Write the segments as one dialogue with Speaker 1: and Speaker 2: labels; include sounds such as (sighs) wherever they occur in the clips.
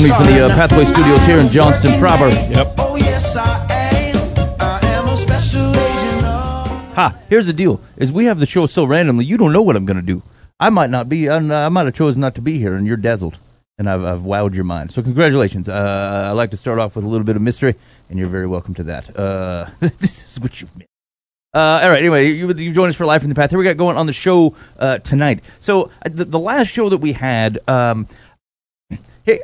Speaker 1: Coming from the uh, Pathway Studios here in Johnston proper.
Speaker 2: Yep. Oh yes, I am. I am a special agent of.
Speaker 1: Ha! Here's the deal: is we have the show so randomly, you don't know what I'm going to do. I might not be. I'm, I might have chosen not to be here, and you're dazzled, and I've, I've wowed your mind. So congratulations. Uh, I like to start off with a little bit of mystery, and you're very welcome to that. Uh, (laughs) this is what you've missed. Uh, all right. Anyway, you, you've joined us for Life in the Path. Here we got going on the show uh, tonight. So uh, the, the last show that we had. Um, Hey, I-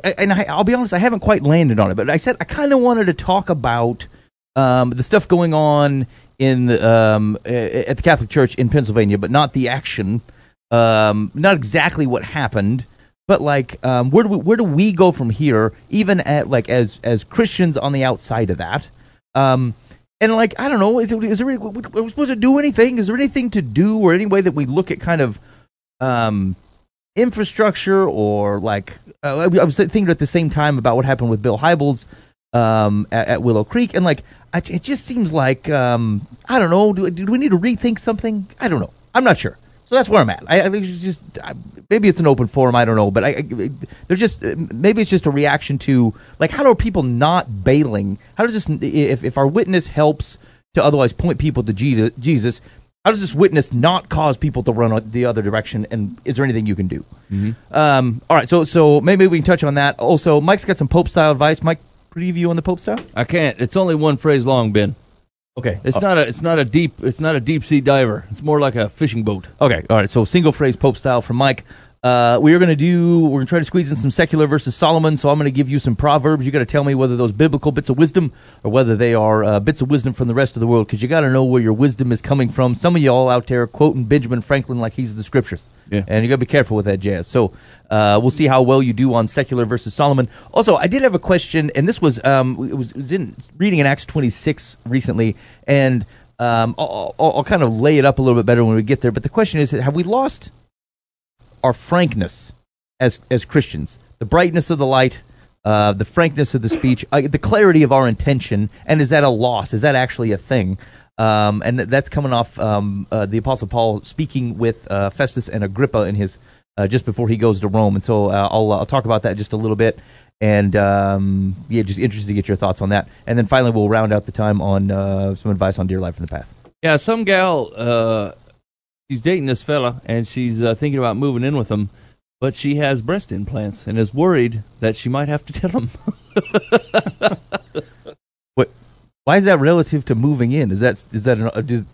Speaker 1: and I, I'll be honest, I haven't quite landed on it, but I said I kind of wanted to talk about um, the stuff going on in um, at the Catholic Church in Pennsylvania, but not the action, um, not exactly what happened, but like um, where do we, where do we go from here, even at like as as Christians on the outside of that. Um, and like I don't know, is, it, is there are we supposed to do anything? Is there anything to do, or any way that we look at kind of um, infrastructure or like uh, I was thinking at the same time about what happened with Bill Hybels um, at, at Willow Creek, and like I, it just seems like um, I don't know. Do, do we need to rethink something? I don't know. I'm not sure. So that's where I'm at. I, I think it's just I, maybe it's an open forum. I don't know, but I, there's just maybe it's just a reaction to like how do people not bailing? How does this if if our witness helps to otherwise point people to Jesus? How does this witness not cause people to run the other direction? And is there anything you can do? Um, all right, so so maybe we can touch on that. Also, Mike's got some Pope style advice. Mike, preview on the Pope style.
Speaker 3: I can't. It's only one phrase long, Ben.
Speaker 1: Okay,
Speaker 3: It's not a. It's not a deep. It's not a deep sea diver. It's more like a fishing boat.
Speaker 1: Okay, all right. So single phrase Pope style from Mike. Uh, we are going to do. We're going to try to squeeze in some secular versus Solomon. So I'm going to give you some proverbs. You got to tell me whether those biblical bits of wisdom or whether they are uh, bits of wisdom from the rest of the world. Because you got to know where your wisdom is coming from. Some of y'all out there quoting Benjamin Franklin like he's the scriptures.
Speaker 3: Yeah.
Speaker 1: And you got to be careful with that jazz. So uh, we'll see how well you do on secular versus Solomon. Also, I did have a question, and this was um, it was, it was in reading in Acts 26 recently, and um, I'll, I'll, I'll kind of lay it up a little bit better when we get there. But the question is, have we lost our frankness as as Christians, the brightness of the light, uh, the frankness of the speech, uh, the clarity of our intention, and is that a loss? Is that actually a thing? Um, and th- that's coming off um, uh, the Apostle Paul speaking with uh, Festus and Agrippa in his uh, just before he goes to Rome, and so uh, I'll I'll talk about that just a little bit. And um, yeah, just interested to get your thoughts on that. And then finally, we'll round out the time on some advice on Dear Life in the Path.
Speaker 3: Yeah, some gal. She's dating this fella, and she's uh, thinking about moving in with him, but she has breast implants and is worried that she might have to tell him. (laughs)
Speaker 1: What? Why is that relative to moving in? Is that is that an, uh, do,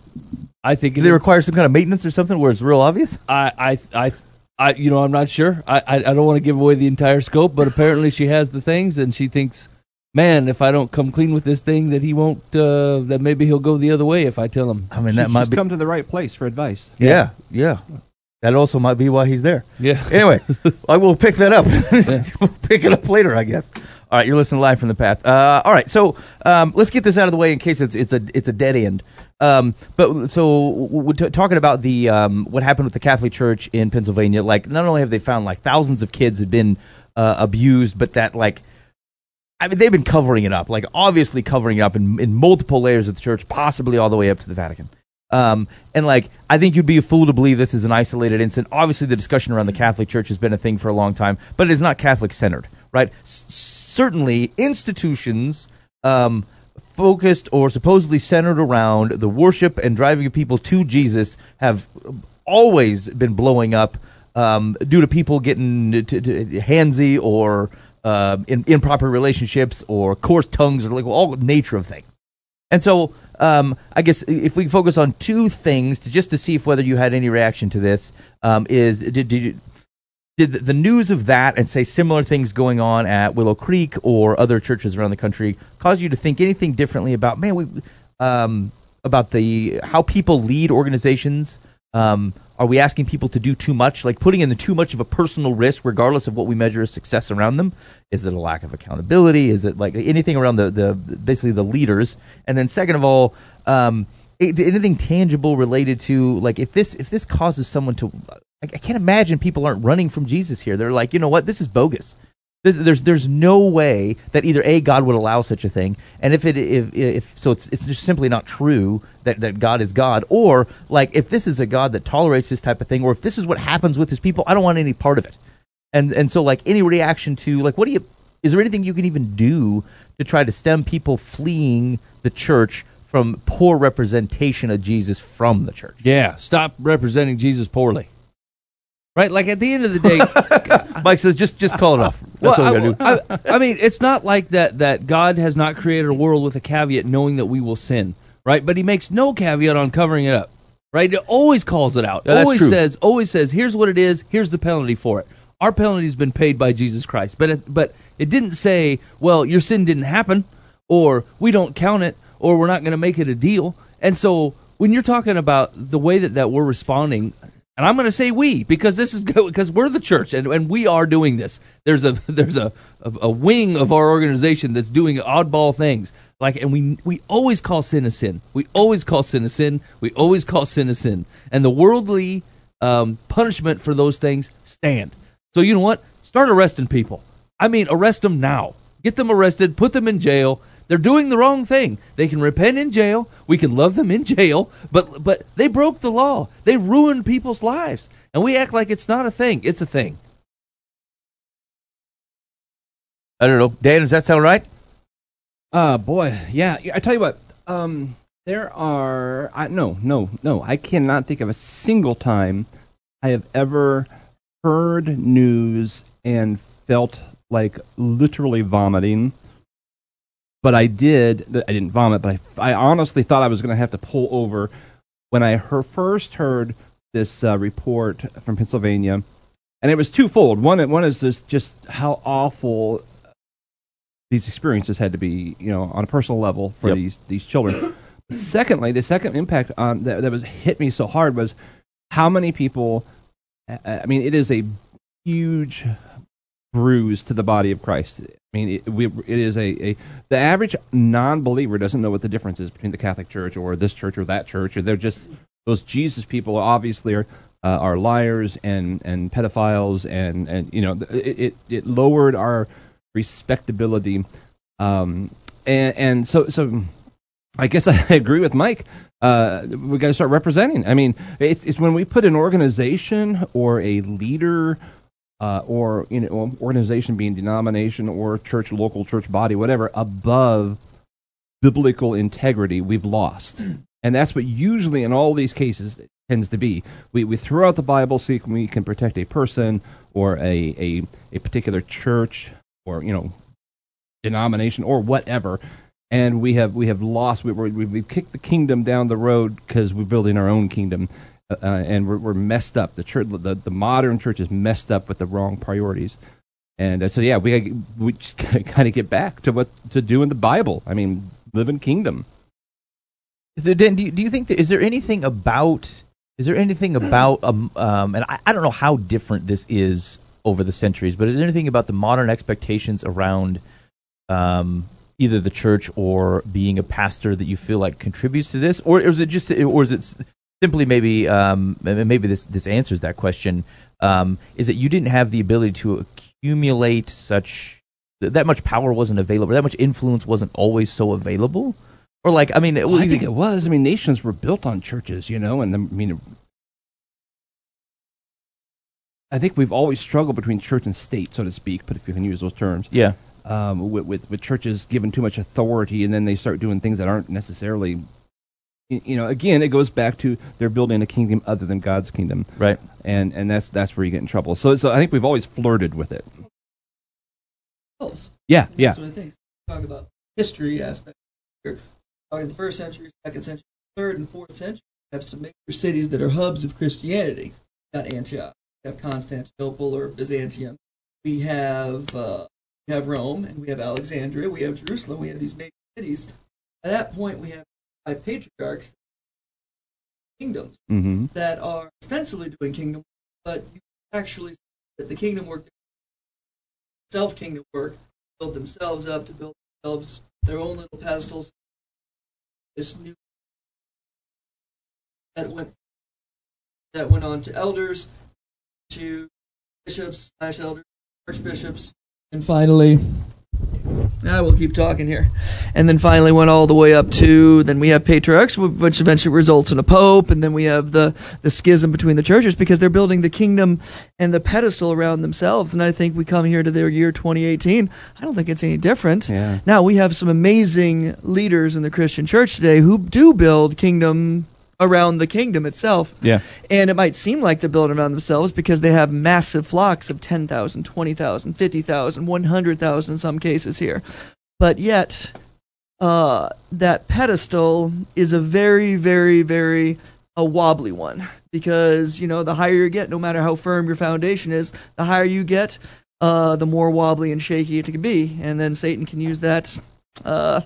Speaker 3: I think
Speaker 1: do they require some kind of maintenance or something where it's real obvious?
Speaker 3: I, I, I, I, you know, I'm not sure. I, I, I don't want to give away the entire scope, but apparently she has the things, and she thinks, man, if I don't come clean with this thing, that he won't. Uh, that maybe he'll go the other way if I tell him.
Speaker 1: I mean,
Speaker 4: She-
Speaker 1: that might
Speaker 4: she's
Speaker 1: be.
Speaker 4: come to the right place for advice.
Speaker 1: yeah, yeah. That also might be why he's there.
Speaker 3: Yeah.
Speaker 1: Anyway, (laughs) I will pick that up. (laughs) we'll pick it up later, I guess. All right, you're listening live from the path. Uh, all right, so um, let's get this out of the way in case it's it's a it's a dead end. Um, but so we're t- talking about the um, what happened with the Catholic Church in Pennsylvania. Like, not only have they found like thousands of kids had been uh, abused, but that like I mean, they've been covering it up, like obviously covering it up in, in multiple layers of the church, possibly all the way up to the Vatican. Um, and like, I think you'd be a fool to believe this is an isolated incident. Obviously, the discussion around the Catholic Church has been a thing for a long time, but it is not Catholic centered, right? S- certainly, institutions um, focused or supposedly centered around the worship and driving people to Jesus have always been blowing up um, due to people getting to, to, handsy or uh, in improper relationships or coarse tongues or like all nature of things. And so, um, I guess if we focus on two things to just to see if whether you had any reaction to this, um, is did, did did the news of that and say similar things going on at Willow Creek or other churches around the country cause you to think anything differently about man we um, about the how people lead organizations Um, are we asking people to do too much, like putting in the too much of a personal risk, regardless of what we measure as success around them? Is it a lack of accountability? Is it like anything around the, the basically the leaders? And then second of all, um, anything tangible related to like if this if this causes someone to, I, I can't imagine people aren't running from Jesus here. They're like, you know what, this is bogus. There's- There's no way that either a God would allow such a thing, and if it if, if so, it's it's just simply not true that, that God is God, or like if this is a God that tolerates this type of thing, or if this is what happens with His people, I don't want any part of it. And and so like any reaction to like what do you is there anything you can even do to try to stem people fleeing the church from poor representation of Jesus from the church?
Speaker 3: Yeah, stop representing Jesus poorly. Right? Like at the end of the day, (laughs)
Speaker 1: Mike says just just call it off. That's
Speaker 3: well,
Speaker 1: all we gotta do.
Speaker 3: I, I, I mean, it's not like that that God has not created a world with a caveat knowing that we will sin, right? But he makes no caveat on covering it up. Right? It always calls it out.
Speaker 1: Yeah, that's
Speaker 3: always
Speaker 1: true.
Speaker 3: says always says here's what it is, here's the penalty for it. Our penalty's been paid by Jesus Christ. But it, but it didn't say, well, your sin didn't happen or we don't count it or we're not going to make it a deal. And so when you're talking about the way that, that we're responding and I'm going to say we because this is (laughs) because we're the church and, and we are doing this. There's a (laughs) there's a, a a wing of our organization that's doing oddball things. Like and we we always call sin a sin. We always call sin a sin. We always call sin a sin. And the worldly um, punishment for those things stand. So you know what? Start arresting people. I mean, arrest them now. Get them arrested. Put them in jail. They're doing the wrong thing. They can repent in jail. We can love them in jail, but but they broke the law. They ruined people's lives, and we act like it's not a thing. It's a thing.
Speaker 1: I don't know. Dan, does that sound right?
Speaker 4: Uh boy, yeah. I tell you what. Um, there are. I no, no, no. I cannot think of a single time I have ever heard news and felt like literally vomiting. But I did. I didn't vomit, but I, I honestly thought I was going to have to pull over when I heard, first heard this uh, report from Pennsylvania, and it was twofold. One, one is just just how awful these experiences had to be, you know, on a personal level for
Speaker 1: Yep.
Speaker 4: these these children. Secondly, the second impact on that, that was hit me so hard was how many people. I mean, it is a huge bruise to the body of Christ. I mean, it, we, it is a, a the average non-believer doesn't know what the difference is between the Catholic Church or this church or that church, or they're just those Jesus people obviously are uh, are liars and and pedophiles and and you know it it, it lowered our respectability, um, and and so so I guess (laughs) I agree with Mike. Uh, we got to start representing. I mean, it's it's when we put an organization or a leader, uh, or you know, organization being denomination or church, local church body, whatever, above biblical integrity, we've lost, and that's what usually in all these cases it tends to be. We we throw out the Bible so we can protect a person or a a, a particular church or you know denomination or whatever. And we have we have lost we, we, we've kicked the kingdom down the road because we're building our own kingdom uh, and we're, we're messed up. The church the, the modern church is messed up with the wrong priorities. And uh, so yeah we we just (laughs) kind of get back to what to do in the bible. I mean live in kingdom.
Speaker 1: Is there, do you, do you think that is there anything about is there anything about um, um and I, I don't know how different this is over the centuries, but is there anything about the modern expectations around um either the church or being a pastor that you feel like contributes to this, or is it just or is it simply maybe um maybe this this answers that question um is that you didn't have the ability to accumulate such that much power wasn't available that much influence wasn't always so available? Or like I mean,
Speaker 4: well, i think it was. I mean nations were built on churches you know and i mean i think we've always struggled between church and state so to speak but if you can use those terms.
Speaker 1: Yeah,
Speaker 4: um, with, with with churches given too much authority, and then they start doing things that aren't necessarily. Y- You know, again, it goes back to they're building a kingdom other than God's kingdom,
Speaker 1: right.
Speaker 4: and and that's that's where you get in trouble. So, so I think we've always flirted with it.
Speaker 5: else.
Speaker 4: Yeah, yeah,
Speaker 5: That's what I think. Talk about history aspect. Here. Talking the first century, second century, third and fourth century, we have some major cities that are hubs of Christianity. We got Antioch, we have Constantinople or Byzantium. We have uh, we have Rome, and we have Alexandria. We have Jerusalem. We have these major cities. At that point, we have five patriarchs
Speaker 6: kingdoms
Speaker 4: Mm-hmm.
Speaker 6: that are ostensibly doing kingdom, but you actually see that the kingdom work, self kingdom work, build themselves up to build themselves their own little pedestals. This new that went that went on to elders, to bishops slash elders, archbishops, and finally. I will keep talking here. And then finally went all the way up to then we have patriarchs, which eventually results in a pope, and then we have the the schism between the churches because they're building the kingdom and the pedestal around themselves. And I think we come here to their year 2018. I don't think it's any different.
Speaker 4: Yeah.
Speaker 6: Now we have some amazing leaders in the Christian church today who do build kingdom around the kingdom itself.
Speaker 4: Yeah.
Speaker 6: And it might seem like they're building around themselves because they have massive flocks of 10,000, 20,000, 50,000, 100,000 in some cases here. But yet, uh, that pedestal is a very, very, very a wobbly one because, you know, the higher you get, no matter how firm your foundation is, the higher you get, uh, the more wobbly and shaky it can be. And then Satan can use that uh,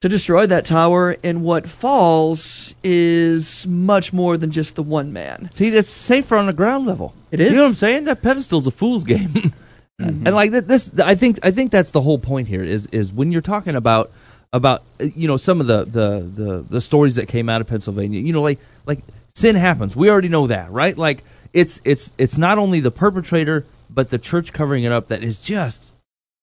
Speaker 6: to destroy that tower. And what falls is much more than just the one man.
Speaker 3: See, that's safer on the ground level.
Speaker 6: It is.
Speaker 3: You know what I'm saying? That pedestal's a fool's game. (laughs) Mm-hmm. And like this, I think, I think that's the whole point here. Is is when you're talking about about you know some of the the the, the stories that came out of Pennsylvania. You know, like like sin happens. We already know that, right? Like it's it's it's not only the perpetrator but the church covering it up that is just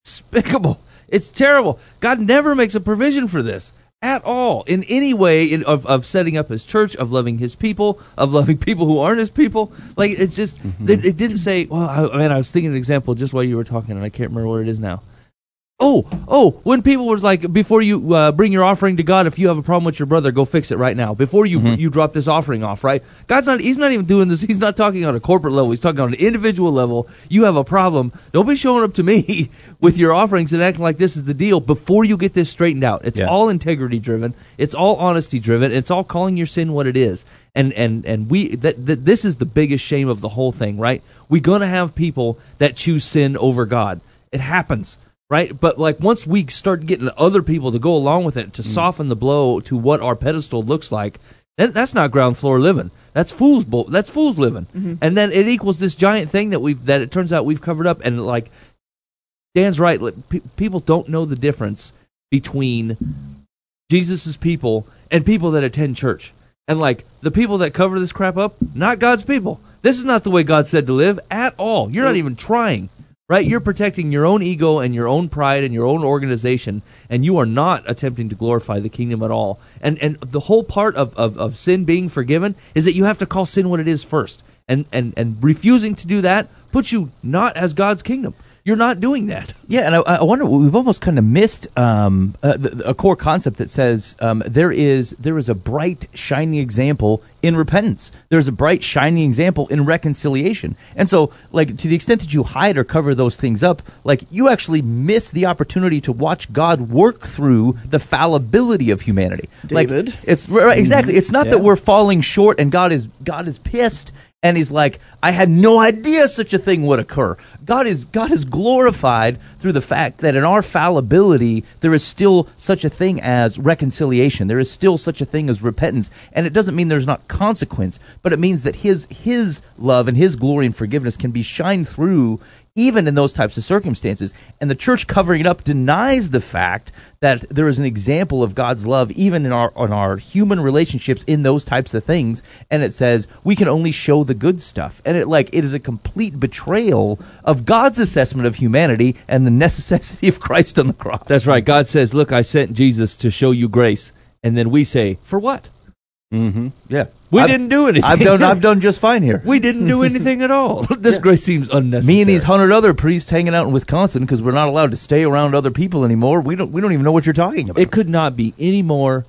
Speaker 3: despicable. It's terrible. God never makes a provision for this at all in any way in, of, of setting up his church, of loving his people, of loving (laughs) people who aren't his people. Like it's just mm-hmm. it, it didn't say. Well, I, mean, I was thinking an example just while you were talking, and I can't remember what it is now. Oh, oh! When people was like, before you uh, bring your offering to God, if you have a problem with your brother, go fix it right now. Before you you drop this offering off, right? God's not. He's not even doing this. He's not talking on a corporate level. He's talking on an individual level. You have a problem. Don't be showing up to me (laughs) with your offerings and acting like this is the deal before you get this straightened out. It's
Speaker 1: Yeah.
Speaker 3: all integrity driven. It's all honesty driven. It's all calling your sin what it is. And and and we that, that this is the biggest shame of the whole thing, right? We're gonna have people that choose sin over God. It happens right? But like once we start getting other people to go along with it to mm. soften the blow to what our pedestal looks like, that, that's not ground floor living. That's fool's bull. That's fool's living. Mm-hmm. And then it equals this giant thing that we've that it turns out we've covered up. And like Dan's right. like, pe- people don't know the difference between Jesus's people and people that attend church. And like the people that cover this crap up, not God's people. This is not the way God said to live at all. You're not even trying, right? You're protecting your own ego and your own pride and your own organization, and you are not attempting to glorify the kingdom at all. And and the whole part of, of, of sin being forgiven is that you have to call sin what it is first. And and and refusing to do that puts you not as God's kingdom. You're not doing that.
Speaker 1: Yeah, and I, I wonder we've almost kind of missed um, a, a core concept that says um, there is there is a bright shining example in repentance. There's a bright shining example in reconciliation, and so like to the extent that you hide or cover those things up, like you actually miss the opportunity to watch God work through the fallibility of humanity.
Speaker 6: David.
Speaker 1: like, it's right, exactly. It's not that we're falling short and God is God is pissed and he's like, I had no idea such a thing would occur. God is God is glorified through the fact that in our fallibility there is still such a thing as reconciliation. There is still such a thing as repentance. And it doesn't mean there's not consequence, but it means that his his love and his glory and forgiveness can be shined through even in those types of circumstances. And the church covering it up denies the fact that there is an example of God's love even in our in our human relationships in those types of things. And it says we can only show the good stuff. And it like it is a complete betrayal of God's assessment of humanity and the (laughs) necessity of Christ on the cross.
Speaker 3: That's right. God says, "Look, I sent Jesus to show you grace," and then we say, "For what?
Speaker 4: Mm-hmm.
Speaker 1: yeah.
Speaker 3: We
Speaker 1: I've-
Speaker 3: didn't do anything.
Speaker 1: I've done (laughs) I've done just fine here.
Speaker 3: we didn't do anything at all. (laughs) this grace seems unnecessary."
Speaker 1: Me and these hundred other priests hanging out in Wisconsin because we're not allowed to stay around other people anymore. We don't we don't even know what you're talking about.
Speaker 3: It could not be any more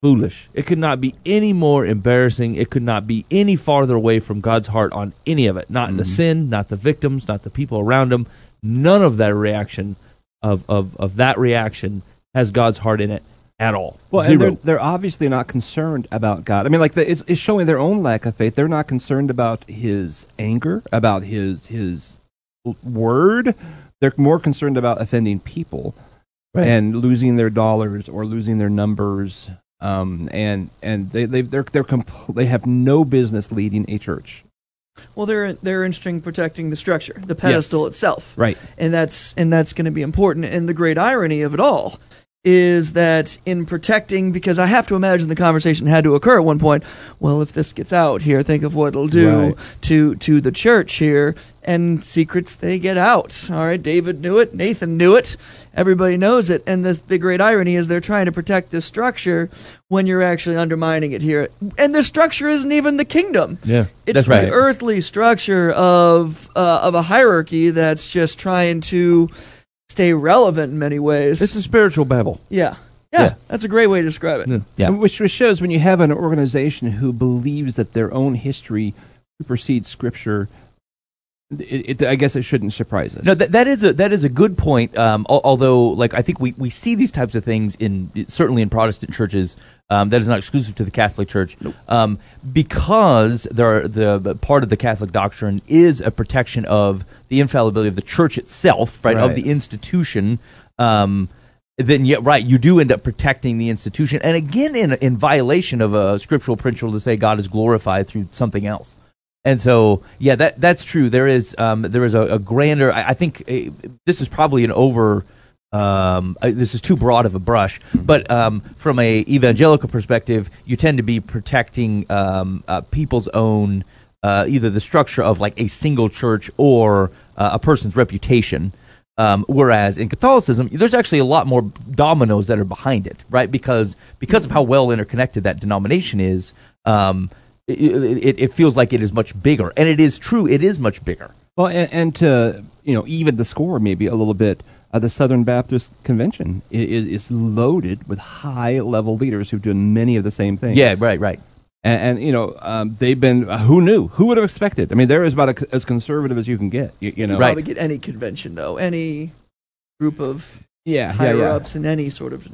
Speaker 3: foolish. It could not be any more embarrassing. It could not be any farther away from God's heart on any of it. Not the mm-hmm. sin, not the victims, not the people around them. None of that reaction of of of that reaction has God's heart in it at all.
Speaker 4: Well, and
Speaker 3: Zero.
Speaker 4: they're, they're obviously not concerned about God. I mean, like the, it's, it's showing their own lack of faith. They're not concerned about His anger, about His His word. They're more concerned about offending people
Speaker 3: Right.
Speaker 4: and losing their dollars or losing their numbers. um, and and they they they're they're compl- they have no business leading a church.
Speaker 6: Well, they're they're interested in protecting the structure, the pedestal itself,
Speaker 4: Right.
Speaker 6: and that's and that's going to be important. And the great irony of it all is that in protecting, because I have to imagine the conversation had to occur at one point. Well, if this gets out here, think of what it'll do
Speaker 4: Right.
Speaker 6: to to the church here, and secrets they get out. All right, David knew it, Nathan knew it, everybody knows it, and this, the great irony is they're trying to protect this structure when you're actually undermining it here, and the structure isn't even the kingdom.
Speaker 3: Yeah.
Speaker 6: It's
Speaker 1: That's
Speaker 6: the earthly structure of uh, of a hierarchy that's just trying to stay relevant in many ways.
Speaker 3: It's a spiritual Babel.
Speaker 6: yeah. yeah,
Speaker 1: Yeah.
Speaker 6: that's a great way to describe it.
Speaker 3: Yeah.
Speaker 1: Yeah.
Speaker 4: And Which, which shows when you have an organization who believes that their own history supersedes Scripture, it, it, I guess it shouldn't surprise us.
Speaker 1: No, that, that is a that is a good point. Um, al- although, like I think we, we see these types of things in certainly in Protestant churches. Um, that is not exclusive to the Catholic Church, um, because there are, the part of the Catholic doctrine is a protection of the infallibility of the Church itself, right, of the institution. Um, then, yeah, right, you do end up protecting the institution, and again, in in violation of a scriptural principle to say God is glorified through something else. And so, yeah, that that's true. There is um, there is a, a grander. I, I think uh, this is probably an over. Um, this is too broad of a brush, but um, from a evangelical perspective, you tend to be protecting um, uh, people's own uh, either the structure of like a single church or uh, a person's reputation. Um, whereas in Catholicism, there's actually a lot more dominoes that are behind it, right? Because because of how well interconnected that denomination is, um, it, it, it feels like it is much bigger, and it is true. It is much bigger.
Speaker 4: Well, and, and to you know, even the score maybe a little bit. Uh, the Southern Baptist Convention is, is loaded with high level leaders who've done many of the same things.
Speaker 1: Yeah, right, right.
Speaker 4: And, and you know, um, they've been. Uh, who knew? Who would have expected? I mean, they're as about a, as conservative as you can get. You, you know,
Speaker 1: Right.
Speaker 6: Probably get any convention though, any group of
Speaker 4: Yeah, yeah,
Speaker 6: higher
Speaker 4: yeah.
Speaker 6: ups in any sort of.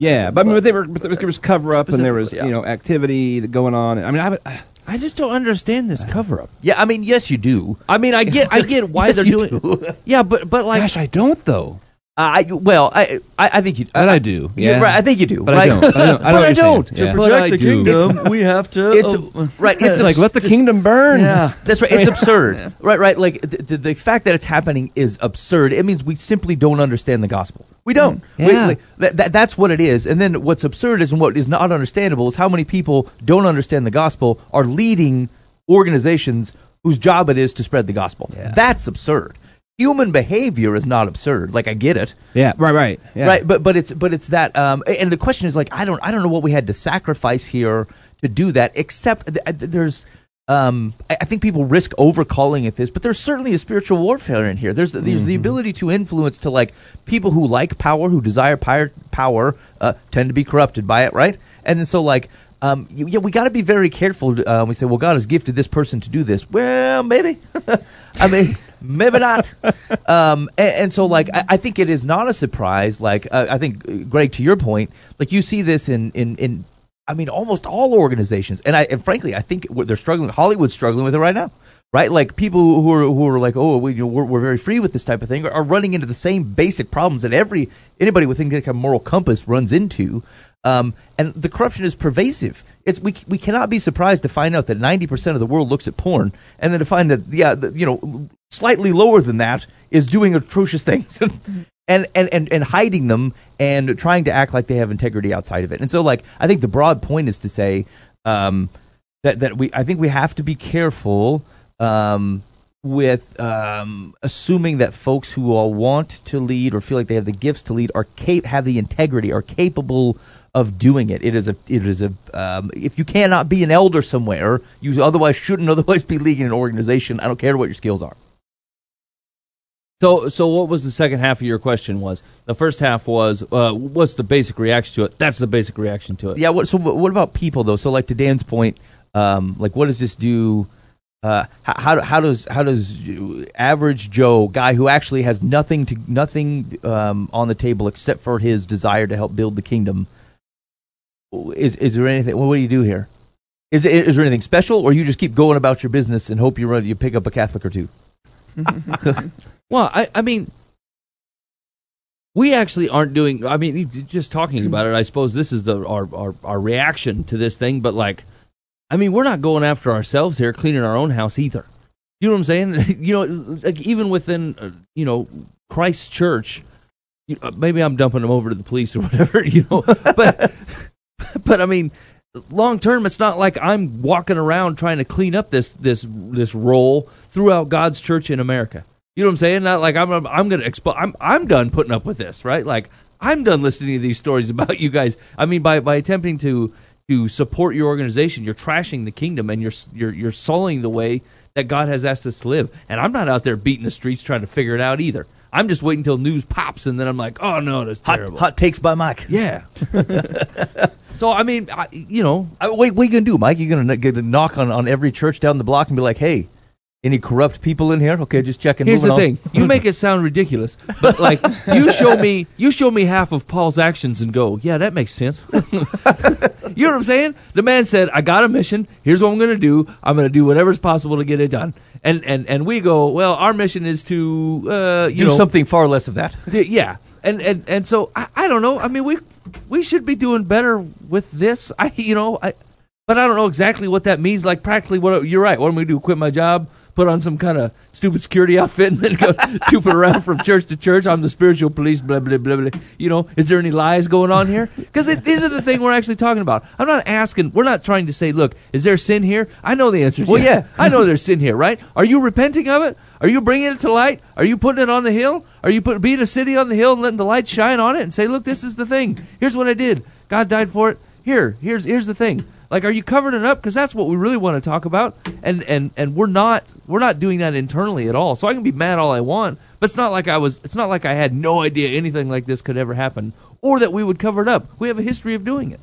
Speaker 4: Yeah, but I mean, but they were. But there was cover up, and there was
Speaker 6: Specifically,
Speaker 4: you know activity going on. I mean, I, would-
Speaker 3: I just don't understand this (sighs) cover up.
Speaker 1: Yeah, I mean, yes, you do.
Speaker 3: I mean, I get, I get (laughs) why
Speaker 1: Yes,
Speaker 3: they're
Speaker 1: you
Speaker 3: doing.
Speaker 1: do.
Speaker 3: Yeah, but but like,
Speaker 4: gosh, I don't though.
Speaker 1: Uh, I well, I I, I think you.
Speaker 4: But I do.
Speaker 1: Yeah,
Speaker 4: Yeah,
Speaker 1: right, I think you do.
Speaker 4: But
Speaker 1: right?
Speaker 4: I don't. I don't. I (laughs) don't
Speaker 1: but I
Speaker 4: know what you're saying.
Speaker 1: don't.
Speaker 4: Yeah.
Speaker 6: To
Speaker 3: But
Speaker 6: protect
Speaker 3: I
Speaker 6: the
Speaker 3: do.
Speaker 6: kingdom, (laughs) we have to.
Speaker 1: It's
Speaker 6: oh, (laughs)
Speaker 1: right. It's
Speaker 4: It's like let the
Speaker 1: just-
Speaker 4: kingdom burn.
Speaker 6: yeah.
Speaker 1: That's right. It's absurd. Right, right. Like the, the, the fact that it's happening is absurd. It means we simply don't understand the gospel. We don't. Mm. We-
Speaker 4: Yeah.
Speaker 1: like, that, that, that's what it is. And then what's absurd is and what is not understandable is how many people don't understand the gospel are leading organizations whose job it is to spread the gospel.
Speaker 4: Yeah.
Speaker 1: That's absurd. Human behavior is not absurd. Like I get it.
Speaker 4: Yeah. Right. Right. Yeah.
Speaker 1: Right, but but it's but it's that um and the question is like I don't I don't know what we had to sacrifice here to do that except th- th- there's um I I think people risk overcalling it this but there's certainly a spiritual warfare in here there's the, there's the ability to influence to like people who like power who desire power power uh, tend to be corrupted by it right and so like um, you, yeah, we got to be very careful. Uh, we say, well, God has gifted this person to do this. Well, maybe. (laughs) I mean, maybe not. Um, and, and so, like, I, I think it is not a surprise. Like, uh, I think, uh, Greg, to your point, like you see this in in in. I mean, almost all organizations, and I and frankly, I think they're struggling. Hollywood's struggling with it right now, right? Like people who are who are like, oh, we, know, we're very free with this type of thing, are, are running into the same basic problems that every anybody within like a moral compass runs into. Um, and the corruption is pervasive. It's we we cannot be surprised to find out that ninety percent of the world looks at porn, and then to find that yeah, the, you know, slightly lower than that is doing atrocious (laughs) things, and, and and and hiding them and trying to act like they have integrity outside of it. And so, like, I think the broad point is to say um, that that we I think we have to be careful. Um, with um, assuming that folks who all want to lead or feel like they have the gifts to lead are cap- have the integrity are capable of doing it. It is a it is a um, if you cannot be an elder somewhere, you otherwise shouldn't (laughs) otherwise be leading an organization. I don't care what your skills are.
Speaker 3: so so what was the second half of your question? Was the first half was uh, what's the basic reaction to it? That's the basic reaction to it.
Speaker 1: Yeah. What, so what about people though? So like to Dan's point, um, like what does this do? Uh, how, how how does how does average Joe guy who actually has nothing to nothing um, on the table except for his desire to help build the kingdom? Is is there anything? Well, what do you do here? Is it, is there anything special, or you just keep going about your business and hope you run you pick up a Catholic or two? (laughs)
Speaker 3: Well, I I mean, we actually aren't doing. I mean, just talking about it, I suppose this is the our, our our reaction to this thing. But like, I mean, we're not going after ourselves here, cleaning our own house either. You know what I'm saying? (laughs) you know, like even within uh, you know Christ's church, you, uh, maybe I'm dumping them over to the police or (laughs) whatever. You know, but (laughs) but I mean, long term, it's not like I'm walking around trying to clean up this this this role throughout God's church in America. You know what I'm saying? Not like I'm I'm going to expo- I'm I'm done putting up with this, right? Like I'm done listening to these stories (laughs) about you guys. I mean, by by attempting to to support your organization, you're trashing the kingdom and you're you're you're sullying the way that God has asked us to live. And I'm not out there beating the streets trying to figure it out either. I'm just waiting until news pops and then I'm like, oh no, that's
Speaker 1: Hot,
Speaker 3: terrible.
Speaker 1: hot takes by Mike.
Speaker 3: Yeah. (laughs) so I mean, I, you know,
Speaker 1: I, wait, what are you gonna do, Mike? You gonna get a knock on, on every church down the block and be like, "Hey, any corrupt people in here?" Okay, just checking.
Speaker 3: Here's the thing: you make it sound ridiculous, but like (laughs) you show me, you show me half of Paul's actions and go, "Yeah, that makes sense." (laughs) you know what I'm saying? The man said, "I got a mission. Here's what I'm going to do. I'm going to do whatever's possible to get it done." And and and we go, "Well, our mission is to, uh, you
Speaker 1: do
Speaker 3: know,
Speaker 1: something far less of that.
Speaker 3: D- Yeah, and and and so I, I don't know. I mean, we we should be doing better with this. I you know I, but I don't know exactly what that means. Like practically, what you're right. What am I gonna do? Quit my job? Put on some kind of stupid security (laughs) outfit and then go (laughs) tooping around from church to church. I'm the spiritual police. Blah blah blah blah. You know, is there any lies going on here? Because these are the thing we're actually talking about. I'm not asking. We're not trying to say, look, is there sin here? I know the answer. is
Speaker 1: Well,
Speaker 3: yes.
Speaker 1: yeah.
Speaker 3: I know there's sin here, right? Are you repenting of it? Are you bringing it to light? Are you putting it on the hill? Are you put, being a city on the hill and letting the light shine on it and say, "Look, this is the thing. Here's what I did. God died for it. Here, here's here's the thing." Like, are you covering it up? Because that's what we really want to talk about. And and and we're not we're not doing that internally at all. So I can be mad all I want, but it's not like I was. It's not like I had no idea anything like this could ever happen, or that we would cover it up. We have a history of doing it.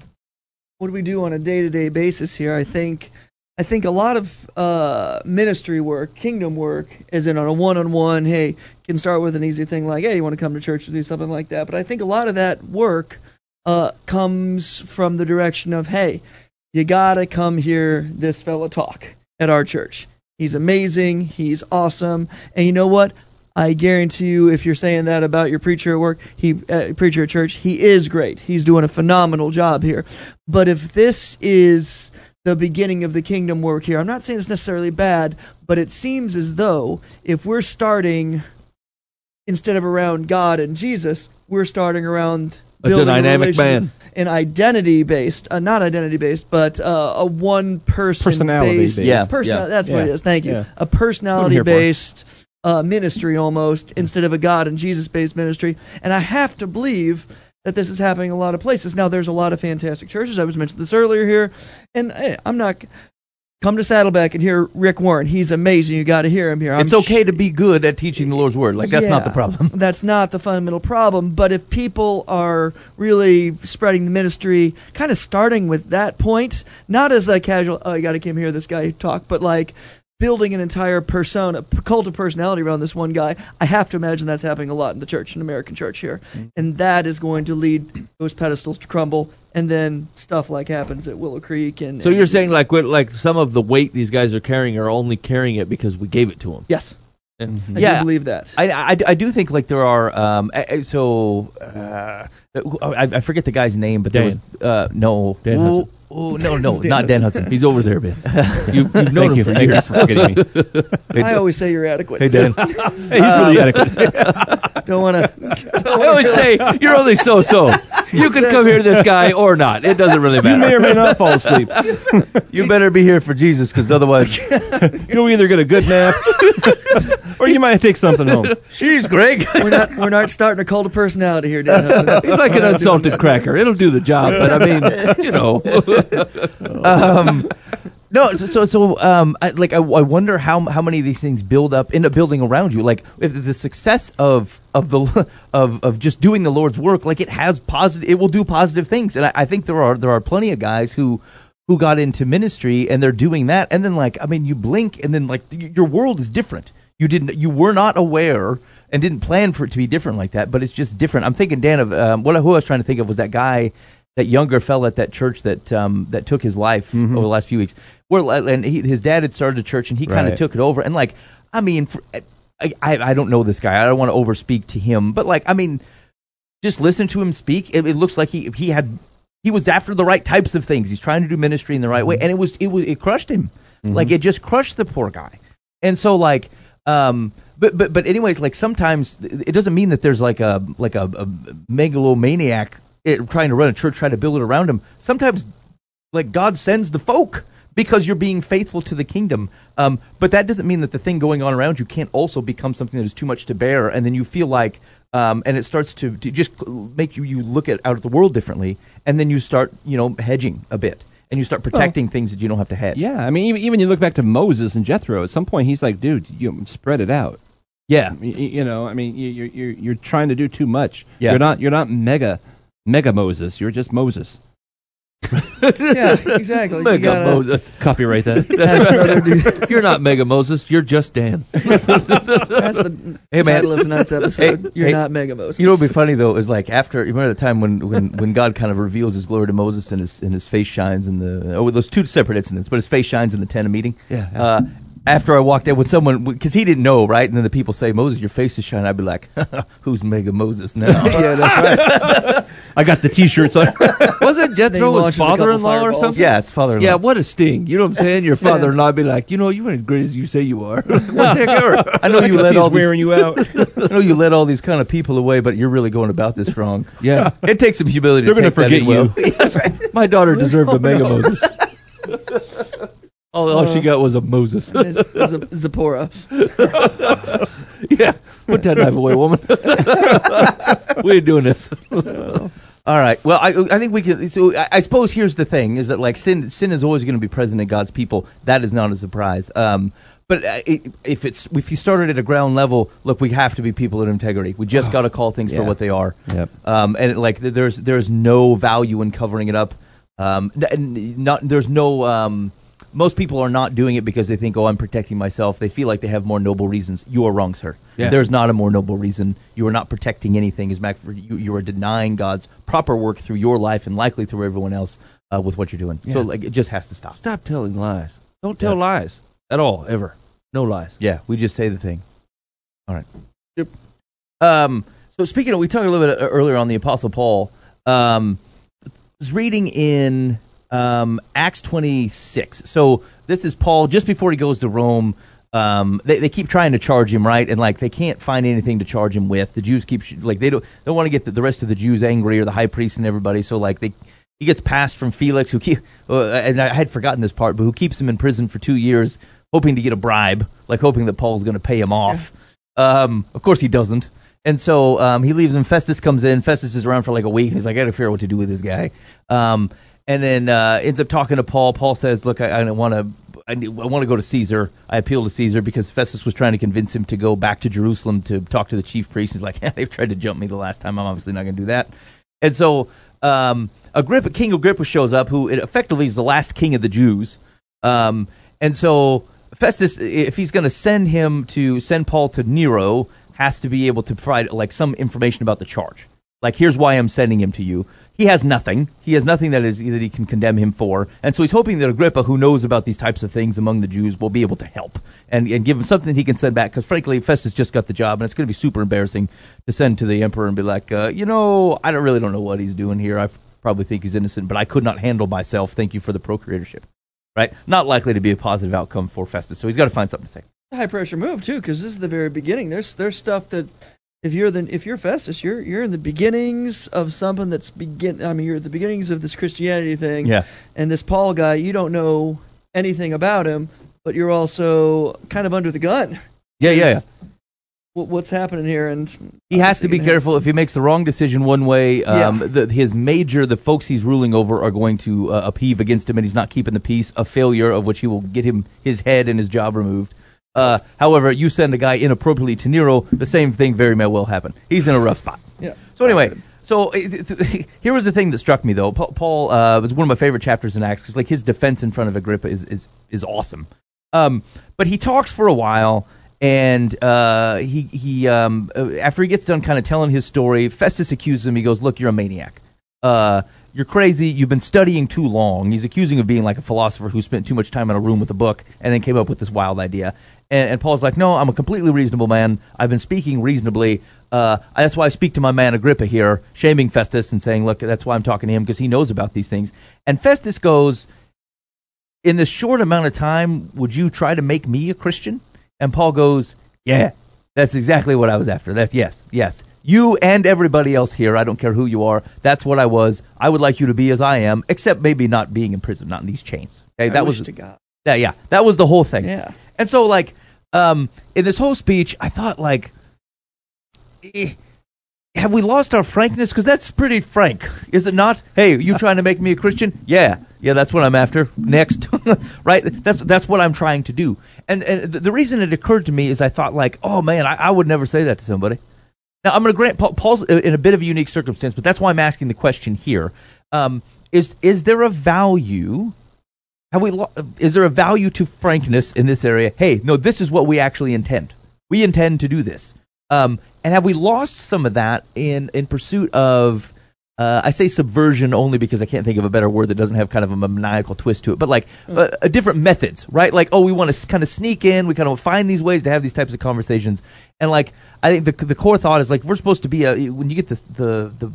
Speaker 6: what do we do on a day-to-day basis here i think i think a lot of uh, ministry work kingdom work is in on a one-on-one hey can start with an easy thing like hey you want to come to church with me something like that but i think a lot of that work uh, comes from the direction of hey you gotta come hear this fella talk at our church he's amazing he's awesome and you know what I guarantee you, if you're saying that about your preacher at work, he uh, preacher at church, he is great. He's doing a phenomenal job here. But if this is the beginning of the kingdom work here, I'm not saying it's necessarily bad, but it seems as though if we're starting instead of around God and Jesus, we're starting around
Speaker 3: A
Speaker 6: building
Speaker 3: dynamic
Speaker 6: relation-
Speaker 3: man.
Speaker 6: an identity based, uh, not identity based, but uh, a one person
Speaker 4: Personality
Speaker 6: based,
Speaker 4: based.
Speaker 1: Yeah.
Speaker 6: personal.
Speaker 4: Yeah.
Speaker 6: That's what it
Speaker 4: Yeah.
Speaker 6: is. Thank you.
Speaker 4: Yeah.
Speaker 6: A personality based uh, ministry almost instead of a God and Jesus based ministry. And I have to believe that this is happening a lot of places. Now, there's a lot of fantastic churches. I was mentioned this earlier here, and hey, I'm not. Come to Saddleback and hear Rick Warren. He's amazing. You got to hear him here. I'm
Speaker 1: It's okay
Speaker 6: sh-
Speaker 1: to be good at teaching the Lord's word. Like that's not the problem. (laughs)
Speaker 6: That's not the fundamental problem. But if people are really spreading the ministry, kind of starting with that point, not as a casual, oh, you got to come hear this guy talk, but like building an entire persona, p- cult of personality around this one guy, I have to imagine that's happening a lot in the church, in American church here.
Speaker 1: Mm-hmm.
Speaker 6: And that is going to lead those pedestals to crumble. And then stuff like happens at Willow Creek. And
Speaker 3: So
Speaker 6: and-
Speaker 3: you're saying like what like some of the weight these guys are carrying are only carrying it because we gave it to them.
Speaker 6: Yes. I
Speaker 1: Yeah.
Speaker 6: do believe that.
Speaker 1: I, I, I do think like there are um I- I- so uh, I, I forget the guy's name but there
Speaker 3: Dan.
Speaker 1: was uh no
Speaker 3: Dan Hudson.
Speaker 1: Ooh, (laughs) no no
Speaker 6: Dan
Speaker 1: not Dan Hudson
Speaker 3: He's over there, man. (laughs) You, you've known
Speaker 1: Thank
Speaker 3: him
Speaker 1: you
Speaker 3: for
Speaker 1: thank you
Speaker 3: years.
Speaker 1: for (laughs) forgetting me.
Speaker 6: I always say you're adequate.
Speaker 1: Hey Dan
Speaker 4: Hey, he's really um, adequate.
Speaker 6: Don't want to.
Speaker 3: I always say you're only so so. You can come hear this guy or not. It doesn't really matter.
Speaker 4: You may or may not fall asleep.
Speaker 1: you better be here for Jesus because otherwise
Speaker 4: You'll either get a good nap, or you might take something home.
Speaker 1: she's Greg
Speaker 6: we're not we're not starting a cult of personality here, Dan. Hudson.
Speaker 3: He's like an unsalted cracker. It'll do the job, but I mean, you know. (laughs)
Speaker 1: um, no, so so, so um, I, like I, I wonder how how many of these things build up in a building around you. Like if the success of of the (laughs) of of just doing the Lord's work, like it has positive, it will do positive things. And I, I think there are there are plenty of guys who who got into ministry and they're doing that, and then like I mean, you blink and then like your world is different. You didn't you were not aware and didn't plan for it to be different like that, but it's just different. I'm thinking Dan of um, what who I was trying to think of was that guy that younger fella at that church that um, that took his life mm-hmm. over the last few weeks. Where uh, and he, his dad had started a church and he kind of
Speaker 4: Right.
Speaker 1: took it over. And like, I mean, for, uh, I, I I don't know this guy. I don't want to overspeak to him, but like, I mean, just listen to him speak. It, it looks like he he had he was after the right types of things. He's trying to do ministry in the right way, mm-hmm. and it was it was it crushed him. Mm-hmm. Like it just crushed the poor guy. And so like um but but but anyways like sometimes it doesn't mean that there's like a like a, a megalomaniac eh, trying to run a church trying to build it around him. Sometimes like God sends the folk because you're being faithful to the kingdom. Um, but that doesn't mean that the thing going on around you can't also become something that is too much to bear, and then you feel like, um, and it starts to, to just make you you look at out at the world differently, and then you start you know hedging a bit, and you start protecting things that you don't have to hedge.
Speaker 4: Yeah, I mean, even, even you look back to Moses and Jethro. At some point, he's like, "Dude, you spread it out."
Speaker 1: yeah,
Speaker 4: Y- y- You know, I mean, you- you're you're you're trying to do too much.
Speaker 1: Yeah.
Speaker 4: You're not you're not mega mega Moses. You're just Moses. (laughs)
Speaker 6: yeah, exactly. You
Speaker 3: Mega
Speaker 6: gotta-
Speaker 3: Moses.
Speaker 4: Copyright that. (laughs)
Speaker 6: That's brother dude. (laughs)
Speaker 3: You're not Mega Moses. You're just Dan.
Speaker 6: That's the
Speaker 1: Hey, man.
Speaker 6: title of tonight's episode.
Speaker 1: Hey,
Speaker 6: You're
Speaker 1: hey,
Speaker 6: not Mega Moses.
Speaker 1: You know, what'd be funny though is like after you remember the time when when when God kind of reveals His glory to Moses and his and his face shines in the oh those two separate incidents, but his face shines in the tent of meeting.
Speaker 4: Yeah, yeah.
Speaker 1: Uh, after I walked in with someone because he didn't know right, and then the people say Moses, your face is shining. I'd be like, (laughs) who's Mega Moses now? (laughs)
Speaker 6: yeah, that's right. (laughs)
Speaker 4: I got the T-shirts on.
Speaker 3: Wasn't Jethro his
Speaker 6: launches
Speaker 3: father-in-law or something?
Speaker 1: yeah, it's father. In law.
Speaker 3: Yeah, what a sting. You know what I'm saying? Your father-in-law would be like, you know, you ain't as great as you say you are. what the heck ever?
Speaker 1: I know you let all these,
Speaker 4: wearing you out.
Speaker 1: I know you let all these kind of people away, but you're really going about this wrong.
Speaker 3: Yeah.
Speaker 1: It takes some humility.
Speaker 4: They're
Speaker 1: to
Speaker 4: gonna
Speaker 1: take that in
Speaker 4: forget
Speaker 1: well.
Speaker 3: My daughter deserved a Mega Moses. All, all she got was a Moses.
Speaker 6: Z- Z- (laughs) Zipporah.
Speaker 3: yeah. Put that knife away, woman. (laughs) we ain't doing this. (laughs)
Speaker 1: All right. Well, I I think we can. So I, I suppose here's the thing: is that like sin sin is always going to be present in God's people. That is not a surprise. Um, but uh, it, if it's if you started at a ground level, look, we have to be people of integrity. We just got to call things for
Speaker 4: Yeah.
Speaker 1: what they are.
Speaker 4: Yep.
Speaker 1: Um, and it, like th- there's there's no value in covering it up. Um, n- n- not there's no. Um, most people are not doing it because they think, oh, I'm protecting myself. They feel like they have more noble reasons. You are wrong, sir.
Speaker 3: Yeah.
Speaker 1: There's not a more noble reason. You are not protecting anything. As a matter of fact, you, you are denying God's proper work through your life and likely through everyone else uh, with what you're doing. So like it just has to stop.
Speaker 3: Stop telling lies. Don't tell
Speaker 1: Yeah.
Speaker 3: lies at all, ever. No lies.
Speaker 1: Yeah, we just say the thing. All right.
Speaker 6: Yep.
Speaker 1: Um, so speaking of, we talked a little bit uh, earlier on the Apostle Paul. Um, I was reading in um, Acts 26. So this is Paul just before he goes to Rome. Um, they, they keep trying to charge him, right? And like they can't find anything to charge him with. The Jews keep like they don't they don't want to get the, the rest of the Jews angry or the high priest and everybody. So like they he gets passed from Felix, who keep (laughs) uh, and I had forgotten this part, but who keeps him in prison for two years, hoping to get a bribe, like hoping that Paul's going to pay him off. Um, of course he doesn't. And so um, he leaves, and Festus comes in. Festus is around for like a week, and he's like, I got to figure out what to do with this guy. Um, and then uh, ends up talking to Paul. Paul says, "Look, I, want to, I, I want to go to Caesar. I appeal to Caesar because Festus was trying to convince him to go back to Jerusalem to talk to the chief priest. He's like, (laughs) yeah, they've tried to jump me the last time. I'm obviously not going to do that. And so um, Agrippa, King Agrippa shows up, who effectively is the last king of the Jews. Um, and so Festus, if he's going to send him to send Paul to Nero, has to be able to provide like some information about the charge. Like, here's why I'm sending him to you. He has nothing. He has nothing that is that he can condemn him for, and so he's hoping that Agrippa, who knows about these types of things among the Jews, will be able to help and, and give him something he can send back. Because frankly, Festus just got the job, and it's going to be super embarrassing to send to the emperor and be like, uh, you know, I don't really don't know what he's doing here. I probably think he's innocent, but I could not handle myself. Thank you for the procuratorship. Right? Not likely to be a positive outcome for Festus. So he's got to find something to say.
Speaker 6: high pressure move too, because this is the very beginning. There's there's stuff that if you're the if you're Festus, you're you're in the beginnings of something that's begin. I mean, you're at the beginnings of this Christianity thing.
Speaker 1: Yeah.
Speaker 6: And this Paul guy, you don't know anything about him, but you're also kind of under the gun.
Speaker 1: Yeah, yeah, yeah.
Speaker 6: What, what's happening here? And
Speaker 1: He has to be careful. If he makes the wrong decision one way, um,
Speaker 6: Yeah.
Speaker 1: the, his major, the folks he's ruling over, are going to uh, upheave against him, and he's not keeping the peace. A failure of which he will get him his head and his job removed. Uh, however, you send a guy inappropriately to Nero, the same thing very may well happen. He's in a rough spot.
Speaker 6: Yeah.
Speaker 1: So anyway, so it, it- (laughs) here was the thing that struck me though. Pa- Paul uh, was one of my favorite chapters in Acts because like his defense in front of Agrippa is is is awesome. Um, but he talks for a while, and uh, he he um, uh, after he gets done kind of telling his story, Festus accuses him. He goes, "Look, you're a maniac. Uh, you're crazy. You've been studying too long." He's accusing of being like a philosopher who spent too much time in a room with a book and then came up with this wild idea. And, and Paul's like, no, I'm a completely reasonable man. I've been speaking reasonably. Uh, that's why I speak to my man Agrippa here, shaming Festus and saying, look, that's why I'm talking to him because he knows about these things. And Festus goes, in this short amount of time, would you try to make me a Christian? And Paul goes, yeah, that's exactly what I was after. That's yes, yes. You and everybody else here, I don't care who you are. That's what I was. I would like you to be as I am, except maybe not being in prison, not in these chains. Okay, that was
Speaker 6: to God.
Speaker 1: yeah, yeah. That was the whole thing.
Speaker 6: Yeah.
Speaker 1: And so, like, um, in this whole speech, I thought, like, eh, have we lost our frankness? Because that's pretty frank, is it not? Hey, you trying to make me a Christian? Yeah, yeah. That's what I'm after. Next, (laughs) right? That's that's what I'm trying to do. And and the, the reason it occurred to me is I thought, like, oh man, I, I would never say that to somebody. Now I'm going to grant Paul, Paul's in a bit of a unique circumstance, but that's why I'm asking the question here. Um, is is there a value? Have we? Lo- is there a value to frankness in this area? Hey, no, this is what we actually intend. We intend to do this. Um, and have we lost some of that in in pursuit of? Uh, I say subversion only because I can't think of a better word that doesn't have kind of a maniacal twist to it, but like uh, uh, different methods, right? Like, oh, we want to kind of sneak in, we kind of find these ways to have these types of conversations, and like, I think the the core thought is like we're supposed to be a when you get the the the,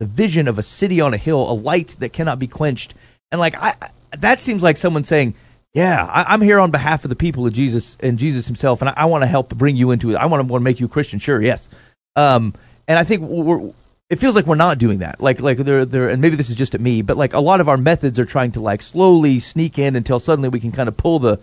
Speaker 1: the vision of a city on a hill, a light that cannot be quenched, and like I- that seems like someone saying, yeah, I, I'm here on behalf of the people of Jesus and Jesus Himself, and I, I want to help bring you into it. I want to want to make you a Christian. Sure, yes. Um, and I think we're. It feels like we're not doing that. Like, like they're, they're, and maybe this is just at me, but like a lot of our methods are trying to like slowly sneak in until suddenly we can kind of pull the,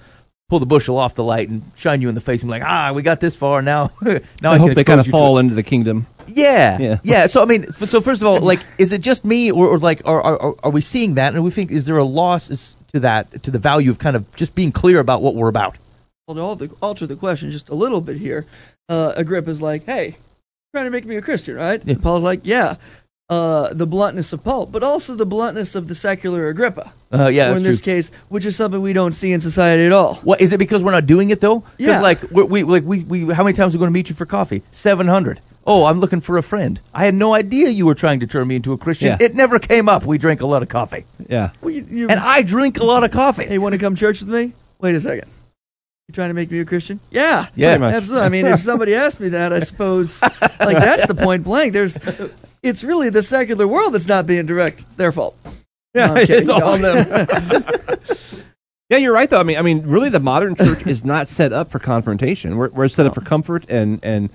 Speaker 1: pull the bushel off the light and shine you in the face and be like, ah, we got this far now. (laughs) now I,
Speaker 4: I
Speaker 1: can
Speaker 4: hope they kind of fall into the kingdom.
Speaker 1: Yeah,
Speaker 4: Yeah.
Speaker 1: yeah, So I mean, so first of all, like, is it just me, or, or like, are, are are we seeing that, and we think is there a loss is- to that, to the value of kind of just being clear about what we're about?
Speaker 6: Well, to alter, alter the question just a little bit here, uh, Agrippa's like, hey, trying to make me a Christian, right?
Speaker 1: Yeah.
Speaker 6: Paul's like, yeah. Uh, the bluntness of Paul, but also the bluntness of the secular Agrippa.
Speaker 1: Uh, yeah,
Speaker 6: or
Speaker 1: that's
Speaker 6: in this
Speaker 1: true.
Speaker 6: case, which is something we don't see in society at all.
Speaker 1: What is it because we're not doing it though? 'Cause,
Speaker 6: Yeah.
Speaker 1: like we're, we like we, we how many times are we going to meet you for coffee? Seven hundred. Oh, I'm looking for a friend. I had no idea you were trying to turn me into a Christian.
Speaker 4: Yeah.
Speaker 1: It never came up. We drank a lot of coffee,
Speaker 4: Yeah.
Speaker 6: Well, you, you,
Speaker 1: and I drink a lot of coffee.
Speaker 6: hey, want to come church with me? Wait a second. You trying to make me a Christian? Yeah,
Speaker 1: Yeah.
Speaker 4: Much.
Speaker 6: absolutely. I mean, if somebody (laughs) asked me that, I suppose like that's the point blank. There's, it's really the secular world that's not being direct. It's their fault.
Speaker 4: Yeah,
Speaker 6: No,
Speaker 4: it's all them. (laughs) (laughs) yeah, you're right though. I mean, I mean, really, the modern church is not set up for confrontation. We're, we're set up for comfort and and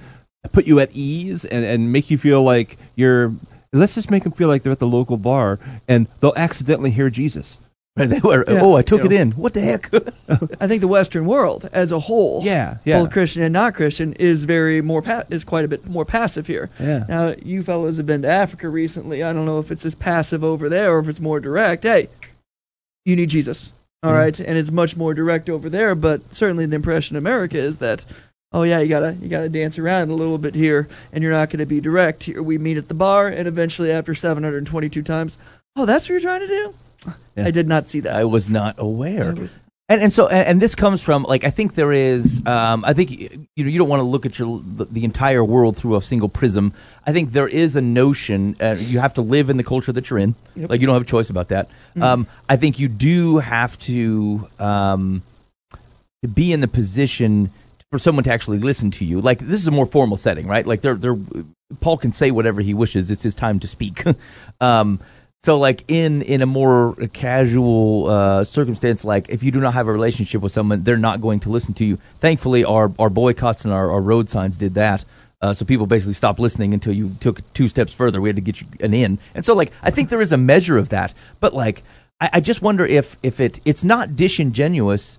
Speaker 4: put you at ease and and make you feel like you're. Let's just make them feel like they're at the local bar and they'll accidentally hear Jesus.
Speaker 1: Right, they were,
Speaker 6: Yeah.
Speaker 1: oh, I took
Speaker 4: You
Speaker 1: it
Speaker 4: know.
Speaker 1: in. What the heck? (laughs)
Speaker 6: I think the Western world as a whole,
Speaker 4: Yeah, yeah.
Speaker 6: both Christian and not Christian, is very more pa- is quite a bit more passive here.
Speaker 4: Yeah.
Speaker 6: Now, you fellows have been to Africa recently. I don't know if it's as passive over there or if it's more direct. Hey, you need Jesus. All
Speaker 4: Mhm.
Speaker 6: right, and it's much more direct over there. But certainly, the impression in America is that, oh yeah, you gotta you gotta dance around a little bit here, and you're not gonna be direct. Here we meet at the bar, and eventually, after 722 times, oh, that's what you're trying to do.
Speaker 4: Yeah.
Speaker 6: I did not see that.
Speaker 1: I was not aware.
Speaker 6: Was-
Speaker 1: And and so and, and this comes from like I think there is um, I think you know you don't want to look at your the, the entire world through a single prism. I think there is a notion uh, you have to live in the culture that you're in.
Speaker 6: Yep.
Speaker 1: Like you don't have a choice about that. Um, I think you do have to um, to be in the position for someone to actually listen to you. Like this is a more formal setting, right? Like they're they're Paul can say whatever he wishes. It's his time to speak. (laughs) um, so like in in a more casual uh, circumstance, like if you do not have a relationship with someone, they're not going to listen to you. Thankfully, our our boycotts and our, our road signs did that. Uh, so people basically stopped listening until you took two steps further. We had to get you an in, and so like I think there is a measure of that. But like I, I just wonder if if it it's not disingenuous,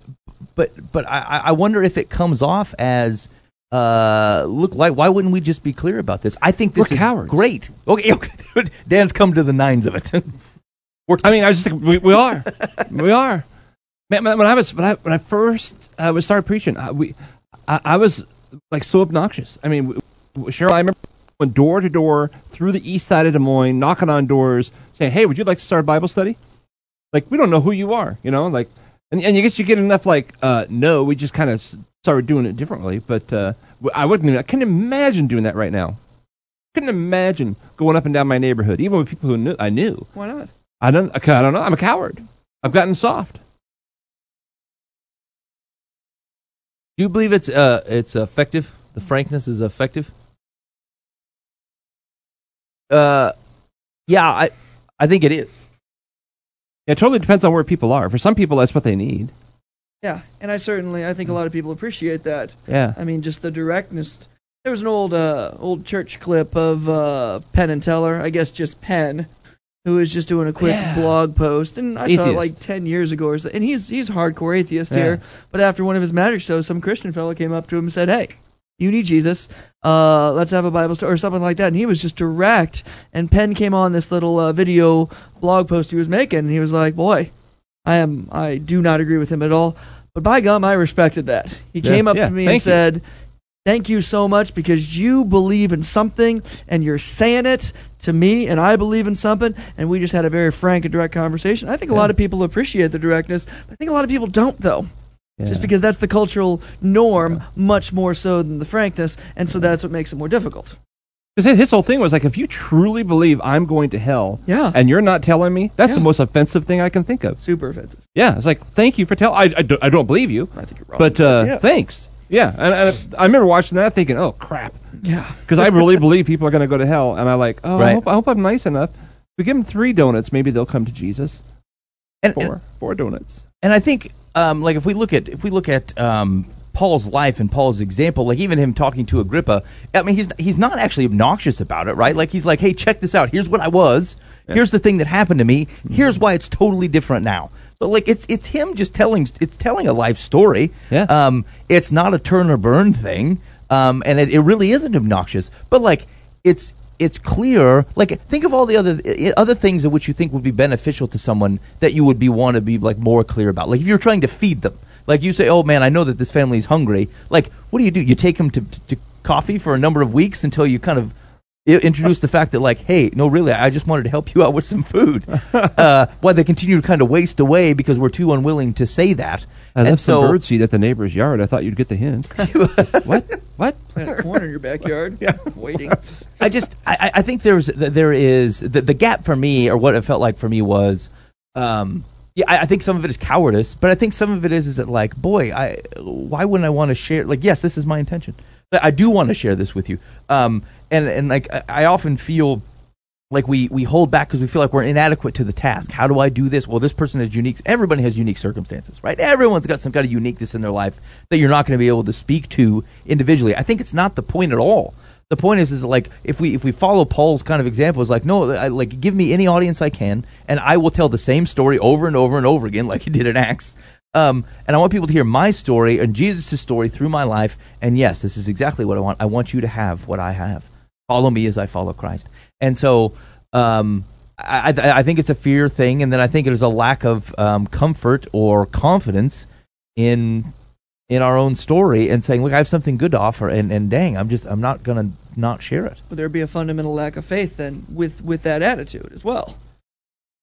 Speaker 1: but but I, I wonder if it comes off as uh look like why wouldn't we just be clear about this? I think this
Speaker 4: We're
Speaker 1: is
Speaker 4: cowards.
Speaker 1: great. Okay, (laughs) okay. Dan's come to the nines of it. (laughs) We're
Speaker 4: I mean, I was just we, we are, we are. Man, when I was when I when I first uh, was started preaching, I, we I, I was like so obnoxious. I mean, Cheryl, I remember going door to door through the east side of Des Moines, knocking on doors, saying, "Hey, would you like to start a Bible study?" Like we don't know who you are, you know, like, and and you guess you get enough like, uh, no, we just kind of started doing it differently. But uh, w- I wouldn't, I couldn't imagine doing that right now. Couldn't imagine going up and down my neighborhood, even with people who knew I knew.
Speaker 6: Why not?
Speaker 4: I don't. I don't know. I'm a coward. I've gotten soft.
Speaker 3: Do you believe it's uh it's effective? The frankness is effective.
Speaker 1: Uh, yeah, I I think it is.
Speaker 4: Yeah, it totally depends on where people are. For some people, that's what they need.
Speaker 6: Yeah, and I certainly I think a lot of people appreciate that.
Speaker 4: Yeah.
Speaker 6: I mean, just the directness. There was an old uh, old church clip of uh, Penn and Teller, I guess just Penn, who was just doing a quick
Speaker 4: Yeah.
Speaker 6: blog post, and I saw it like ten years ago or so. And he's he's hardcore atheist
Speaker 4: Yeah.
Speaker 6: here, but after one of his magic shows, some Christian fellow came up to him and said, "Hey, you need Jesus. Uh, let's have a Bible story or something like that." And he was just direct. And Penn came on this little uh, video blog post he was making, and he was like, "Boy, I am I do not agree with him at all." But by gum, I respected that. He
Speaker 4: Yeah,
Speaker 6: came up
Speaker 4: yeah,
Speaker 6: to me and
Speaker 4: you.
Speaker 6: said, Thank you so much because you believe in something and you're saying it to me, and I believe in something. And we just had a very frank and direct conversation. I think a lot of people appreciate the directness. I think a lot of people don't, though.
Speaker 4: Yeah.
Speaker 6: Just because that's the cultural norm, much more so than the frankness, and so that's what makes it more difficult.
Speaker 4: Because his whole thing was like, if you truly believe I'm going to hell,
Speaker 6: Yeah.
Speaker 4: and you're not telling me, that's the most offensive thing I can think of.
Speaker 6: Super offensive.
Speaker 4: Yeah, it's like, thank you for telling. I, I, don't, believe you,
Speaker 6: I think you're wrong.
Speaker 4: but uh,
Speaker 6: yeah.
Speaker 4: thanks. Yeah, and, and I remember watching that, thinking, oh crap,
Speaker 6: yeah.
Speaker 4: because I really believe people are going to go to hell, and I like, oh, I,
Speaker 1: Right.
Speaker 4: hope, I hope I'm nice enough. If we give them three donuts, maybe they'll come to Jesus.
Speaker 1: And,
Speaker 4: Four,
Speaker 1: and,
Speaker 4: four donuts.
Speaker 1: And I think, um, like if we look at if we look at um, Paul's life and Paul's example, like even him talking to Agrippa, I mean, he's he's not actually obnoxious about it, right? Like he's like, hey, check this out. Here's what I was. Here's the thing that happened to me. Here's why it's totally different now. So like it's it's him just telling it's telling a life story.
Speaker 4: Yeah.
Speaker 1: Um, it's not a turn or burn thing. Um, and it, it really isn't obnoxious. But like it's it's clear. Like think of all the other eh, other things in which you think would be beneficial to someone that you would be want to be like more clear about. Like if you're trying to feed them, like you say, "Oh man, I know that this family is hungry." Like what do you do? You take them to, to coffee for a number of weeks until you kind of i- introduce the fact that like, "Hey, no, really, I just wanted to help you out with some food." (laughs) uh, why they continue to kind of waste away because we're too unwilling to say that.
Speaker 4: I
Speaker 1: and
Speaker 4: left
Speaker 1: so
Speaker 4: some birdseed at the neighbor's yard. I thought you'd get the hint. (laughs) what? What? (laughs)
Speaker 6: Plant a corn in your backyard. yeah. Waiting.
Speaker 1: I just I, I- I think there's there is the, the gap for me or what it felt like for me was um yeah I, I think some of it is cowardice but I think some of it is is that like boy I why wouldn't I want to share like yes this is my intention but I do want to share this with you um and and like I, often feel like we we hold back because we feel like we're inadequate to the task. How do I do this? Well, this person has unique. Everybody has unique circumstances, right? Everyone's got some kind of uniqueness in their life that you're not going to be able to speak to individually. I think it's not the point at all. The point is, is like if we if we follow Paul's kind of example, is like no, I, like give me any audience I can, and I will tell the same story over and over and over again, like he did in Acts. Um, and I want people to hear my story and Jesus' story through my life. And yes, this is exactly what I want. I want you to have what I have. Follow me as I follow Christ. And so um, I, I, I think it's a fear thing, and then I think it is a lack of um, comfort or confidence in in our own story and saying, "Look, I have something good to offer," and, and dang, I'm just I'm not gonna not share it.
Speaker 6: Would there be a fundamental lack of faith then with with that attitude as well?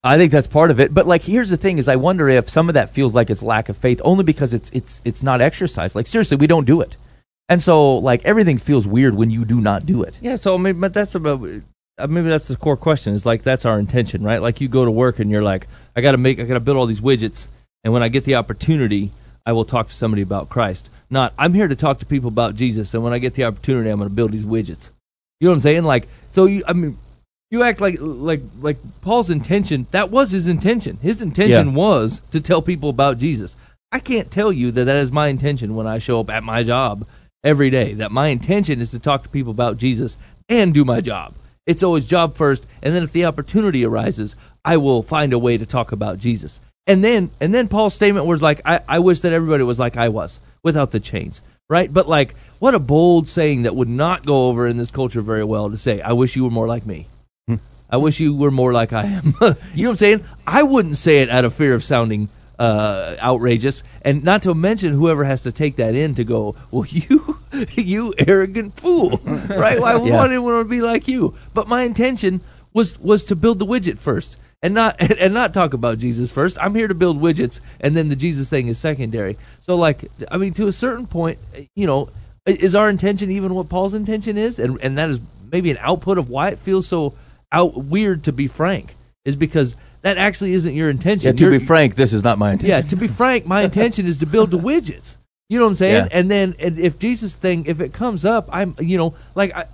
Speaker 1: I think that's part of it. But like, here's the thing: is I wonder if some of that feels like it's lack of faith, only because it's it's it's not exercised. Like seriously, we don't do it, and so like everything feels weird when you do not do it.
Speaker 3: Yeah, so I mean, but that's about uh, maybe that's the core question. Is like that's our intention, right? Like you go to work and you're like, I got to make, I got to build all these widgets, and when I get the opportunity, I will talk to somebody about Christ. Not, I'm here to talk to people about Jesus, and when I get the opportunity, I'm going to build these widgets. You know what I'm saying? Like, so you, I mean, you act like like like Paul's intention. That was his intention. His intention
Speaker 1: Yeah.
Speaker 3: was to tell people about Jesus. I can't tell you that that is my intention when I show up at my job every day. That my intention is to talk to people about Jesus and do my job. It's always job first, and then if the opportunity arises, I will find a way to talk about Jesus. And then and then Paul's statement was like, I, I wish that everybody was like I was, without the chains. Right? But like what a bold saying that would not go over in this culture very well to say, I wish you were more like me. I wish you were more like I am. (laughs) you know what I'm saying? I wouldn't say it out of fear of sounding uh, outrageous, and not to mention whoever has to take that in to go, well, (laughs) you, you arrogant fool, (laughs) right? Why would
Speaker 1: Yeah.
Speaker 3: want anyone to be like you? But my intention was was to build the widget first, and not and, and not talk about Jesus first. I'm here to build widgets, and then the Jesus thing is secondary. So, like, I mean, to a certain point, you know, is our intention even what Paul's intention is, and and that is maybe an output of why it feels so out weird to be frank is because that actually isn't your intention.
Speaker 1: Yeah, to
Speaker 3: You're-
Speaker 1: be frank, this is not my intention.
Speaker 3: yeah, to be frank, my intention is to build the widgets. You know what I'm saying?
Speaker 1: Yeah.
Speaker 3: And then and if Jesus thing, if it comes up, I'm you know like I,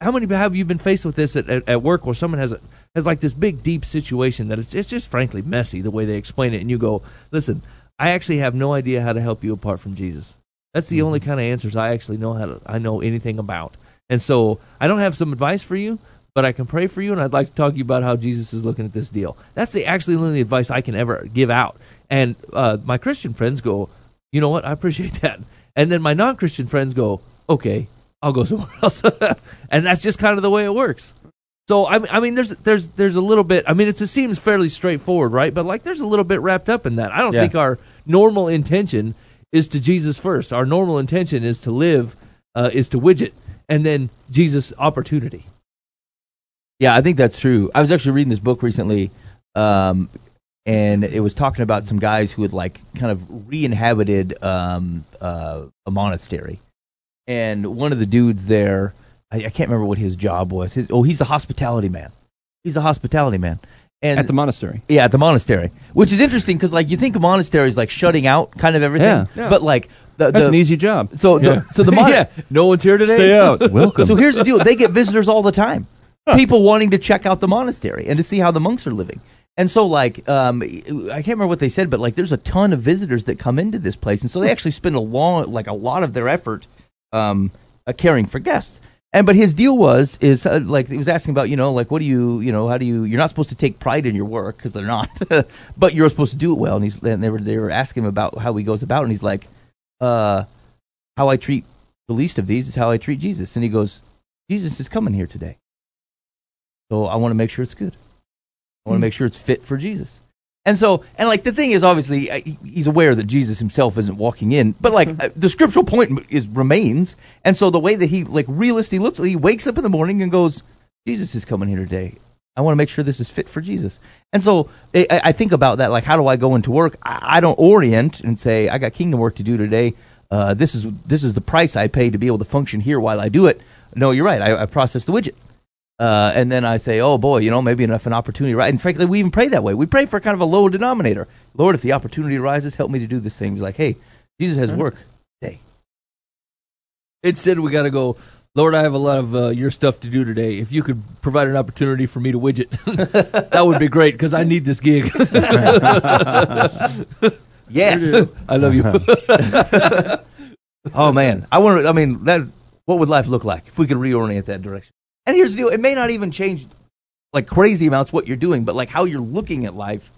Speaker 3: how many have you been faced with this at, at, at work where someone has a has like this big deep situation that it's it's just frankly messy the way they explain it, and you go, listen, I actually have no idea how to help you apart from Jesus. That's the mm-hmm. only kind of answers I actually know how to I know anything about. And so I don't have some advice for you, but I can pray for you, and I'd like to talk to you about how Jesus is looking at this deal. That's the actually only advice I can ever give out. And uh, my Christian friends go, you know what? I appreciate (laughs) that. And then my non-Christian friends go, okay, I'll go somewhere (laughs) else. (laughs) and that's just kind of the way it works. So I, mean- I mean, there's there's there's a little bit. I mean, it's, it seems fairly straightforward, right? But like, there's a little bit wrapped up in that. I don't
Speaker 1: Yeah.
Speaker 3: think our normal intention is to Jesus first. Our normal intention is to live, uh, is to widget, and then Jesus opportunity.
Speaker 1: Yeah, I think that's true. I was actually reading this book recently, um, and it was talking about some guys who had like kind of re-inhabited um, uh, a monastery, and one of the dudes there, I, I can't remember what his job was. His, oh, he's the hospitality man. He's the hospitality man, and
Speaker 4: At the monastery.
Speaker 1: yeah, at the monastery, which is interesting because like you think of monasteries like shutting out kind of everything,
Speaker 4: Yeah.
Speaker 6: Yeah.
Speaker 1: but like the,
Speaker 4: That's an easy job.
Speaker 1: so the, so the (laughs) mon-
Speaker 3: yeah, no one's here today.
Speaker 4: Stay out. Welcome. (laughs)
Speaker 1: so here's the deal: they get visitors all the time. People wanting to check out the monastery and to see how the monks are living. And so, like, um, I can't remember what they said, but like, there's a ton of visitors that come into this place, and so they actually spend a long, like, a lot of their effort um, uh, caring for guests. And but his deal was is uh, like he was asking about you know like what do you you know how do you you're not supposed to take pride in your work because they're not, (laughs) but you're supposed to do it well. And he's and they were they were asking him about how he goes about, and he's like, uh, how I treat the least of these is how I treat Jesus. And he goes, Jesus is coming here today. So I want to make sure it's good. I want to make sure it's fit for Jesus. And so, and like the thing is, obviously, he's aware that Jesus himself isn't walking in, but like uh, the scriptural point is remains. And so the way that he like realistically looks, he wakes up in the morning and goes, Jesus is coming here today. I want to make sure this is fit for Jesus. And so I, I I think about that, like, how do I go into work? I, I don't orient and say, I got kingdom work to do today. Uh, this is this is the price I pay to be able to function here while I do it. No, you're right. I, I process the widget. Uh, and then I say, oh boy, you know, maybe enough an opportunity, right? And frankly, we even pray that way. We pray for kind of a low denominator. Lord, if the opportunity arises, help me to do this thing. He's like, hey, Jesus has work. Hey,
Speaker 3: Instead, we got to go. Lord, I have a lot of uh, your stuff to do today. If you could provide an opportunity for me to widget, (laughs) that would be great because I need this gig. (laughs)
Speaker 1: yes. (laughs)
Speaker 3: I love you.
Speaker 1: oh man, I wonder. I mean, that what would life look like if we could reorient that direction? And here's the deal: it may not even change like crazy amounts what you're doing, but like how you're looking at life.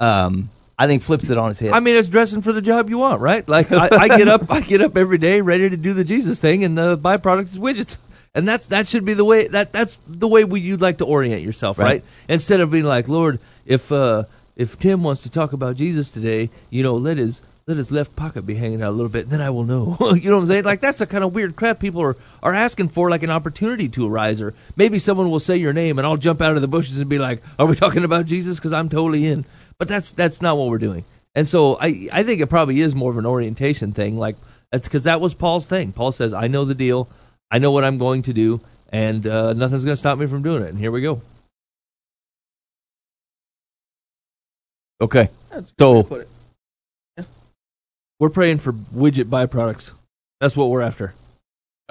Speaker 1: Um, I think flips it on its head.
Speaker 3: I mean, it's dressing for the job you want, right? Like I, I get up, I get up every day ready to do the Jesus thing, and the byproduct is widgets. And that's that should be the way that that's the way we, you'd like to orient yourself, right?
Speaker 1: Right.
Speaker 3: Instead of being like, Lord, if uh, if Tim wants to talk about Jesus today, you know, let his let his left pocket be hanging out a little bit, then I will know. (laughs) you know what I'm saying? Like that's the kind of weird crap people are are asking for, like an opportunity to arise, or maybe someone will say your name, and I'll jump out of the bushes and be like, Are we (laughs) talking about Jesus? Because I'm totally in. But that's that's not what we're doing. And so I I think it probably is more of an orientation thing, like because that was Paul's thing. Paul says, "I know the deal, I know what I'm going to do, and uh, nothing's going to stop me from doing it." And here we go.
Speaker 1: okay,
Speaker 6: That's
Speaker 1: So-
Speaker 3: We're praying for widget byproducts. That's what we're after.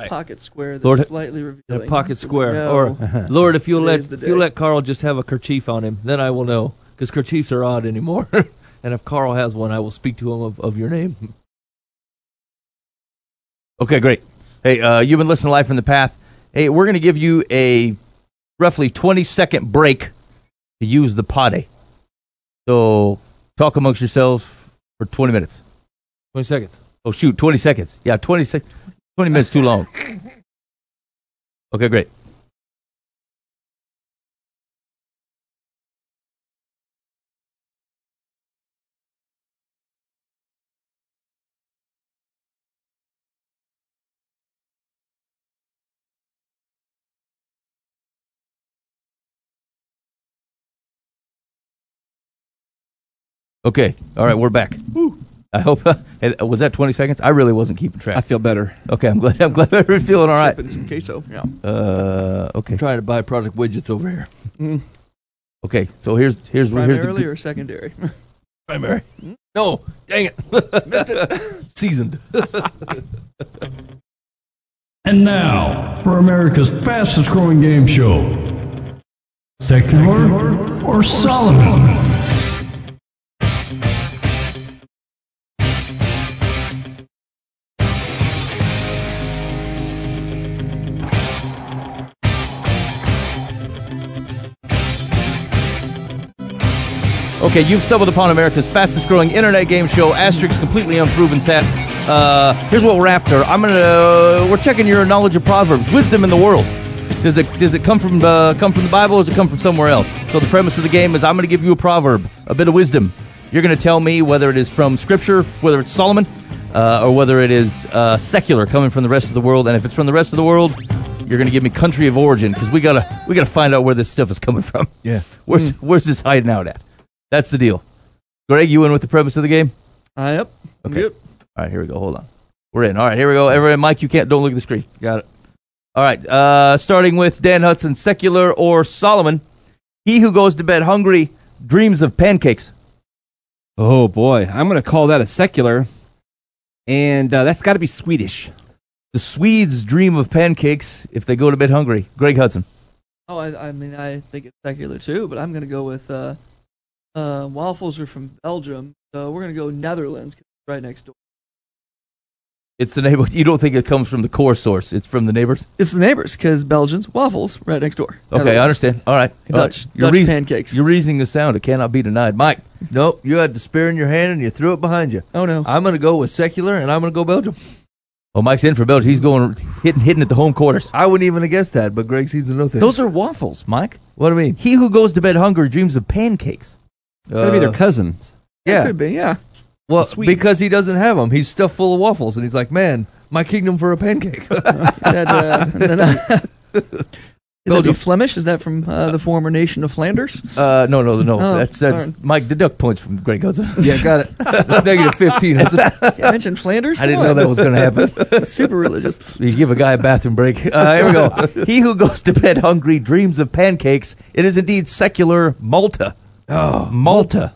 Speaker 6: Pocket square that's
Speaker 1: Lord-
Speaker 6: slightly
Speaker 3: A
Speaker 6: revealing.
Speaker 3: pocket square,
Speaker 6: No.
Speaker 3: or (laughs) Lord, if you'll let
Speaker 6: Today's the
Speaker 3: if you'll let Carl just have a kerchief on him, then I will know because kerchiefs are odd anymore. (laughs) and if Carl has one, I will speak to him of, of your name. (laughs)
Speaker 1: okay, great. Hey, uh, you've been listening to Live from the Path. Hey, we're going to give you a roughly 20 second break to use the potty. So talk amongst yourselves for 20 minutes.
Speaker 3: Twenty seconds.
Speaker 1: Oh shoot, 20 seconds. Yeah, 20 sec- 20 minutes too long. (laughs) Okay, great. Okay. All right, we're back. I hope (laughs) hey, was that 20 seconds? I really wasn't keeping track.
Speaker 4: I feel better.
Speaker 1: Okay, I'm glad. I'm glad everybody's feeling all right.
Speaker 6: Sipping some queso. Yeah.
Speaker 1: Uh, okay.
Speaker 3: Trying to buy product widgets over here.
Speaker 1: Okay. So here's here's here's the
Speaker 6: Primarily or secondary? (laughs)
Speaker 3: Primary. No, dang it. (laughs) Mr. Seasoned.
Speaker 7: And now, for America's fastest growing game show Secular or Solomon?
Speaker 1: Okay, you've stumbled upon America's fastest growing internet game show, asterisk completely unproven stat. Uh, here's what we're after. I'm gonna we're checking your knowledge of proverbs, wisdom in the world. Does it does it come from the come from the Bible or does it come from somewhere else? So the premise of the game is I'm gonna give you a proverb, a bit of wisdom. You're gonna tell me whether it is from Scripture, whether it's Solomon, uh, or whether it is uh, secular, coming from the rest of the world. And if it's from the rest of the world, you're gonna give me country of origin because we gotta we gotta find out where this stuff is coming from.
Speaker 3: Yeah.
Speaker 1: Where's where's this hiding out at? That's the deal. Greg, you in with the premise of the game?
Speaker 6: Uh, yep.
Speaker 1: Okay.
Speaker 6: Yep.
Speaker 1: All right, here we go. Hold on. We're in. All right, here we go. Everyone, Mike, you can't. Don't look at the screen.
Speaker 3: Got it.
Speaker 1: All right. Uh, starting with Dan Hudson, secular or Solomon. He who goes to bed hungry dreams of pancakes.
Speaker 4: Oh boy, I'm going to call that a secular, and uh, that's got to be Swedish.
Speaker 1: The Swedes dream of pancakes if they go to bed hungry. Greg Hudson.
Speaker 6: Oh, I, I mean, I think it's secular too, but I'm going to go with uh, uh, waffles are from Belgium, so we're going to go Netherlands 'cause it's right next door.
Speaker 1: It's the neighbor. (laughs) You don't think it comes from the core source? It's from the neighbors.
Speaker 6: It's the neighbors because Belgians waffles right next door.
Speaker 1: Okay, I understand. All right. All
Speaker 6: Dutch-
Speaker 1: right. Your
Speaker 6: Dutch
Speaker 1: reason-
Speaker 6: pancakes.
Speaker 1: Your reasoning is sound. It cannot be denied. Mike.
Speaker 3: Nope, you had the spear in your hand and you threw it behind you.
Speaker 6: Oh no,
Speaker 3: I'm going to go with secular and I'm going to go Belgium.
Speaker 1: Oh, Mike's in for Belgium. He's going hitting hitting at the home quarters.
Speaker 3: I wouldn't even have guessed that, but Greg seems to know things.
Speaker 1: Those are waffles, Mike.
Speaker 3: what do I mean?
Speaker 1: He who goes to bed hungry dreams of pancakes.
Speaker 4: It's got to be their
Speaker 3: Uh,
Speaker 4: cousins.
Speaker 3: Yeah.
Speaker 6: could be. Yeah,
Speaker 3: Well,
Speaker 4: Swedes.
Speaker 3: because he doesn't have them. He's stuffed full of waffles, and he's like, "Man, my kingdom for a pancake." (laughs)
Speaker 6: that, uh, (laughs) then, uh, is that
Speaker 1: Belgium.
Speaker 6: be Flemish? Is that from uh, the former nation of Flanders?
Speaker 1: Uh, no, no, no.
Speaker 6: Oh,
Speaker 1: that's that's
Speaker 6: darn.
Speaker 1: Mike. Deduct points from Greg Hudson. (laughs)
Speaker 3: yeah, got it. Negative fifteen. That's a,
Speaker 6: Can't mention Flanders.
Speaker 1: I didn't know that was going to happen.
Speaker 6: Super religious.
Speaker 1: You give a guy a bathroom break. Uh, here we go. he who goes to bed hungry dreams of pancakes. It is indeed secular Malta.
Speaker 3: Oh,
Speaker 1: Malta.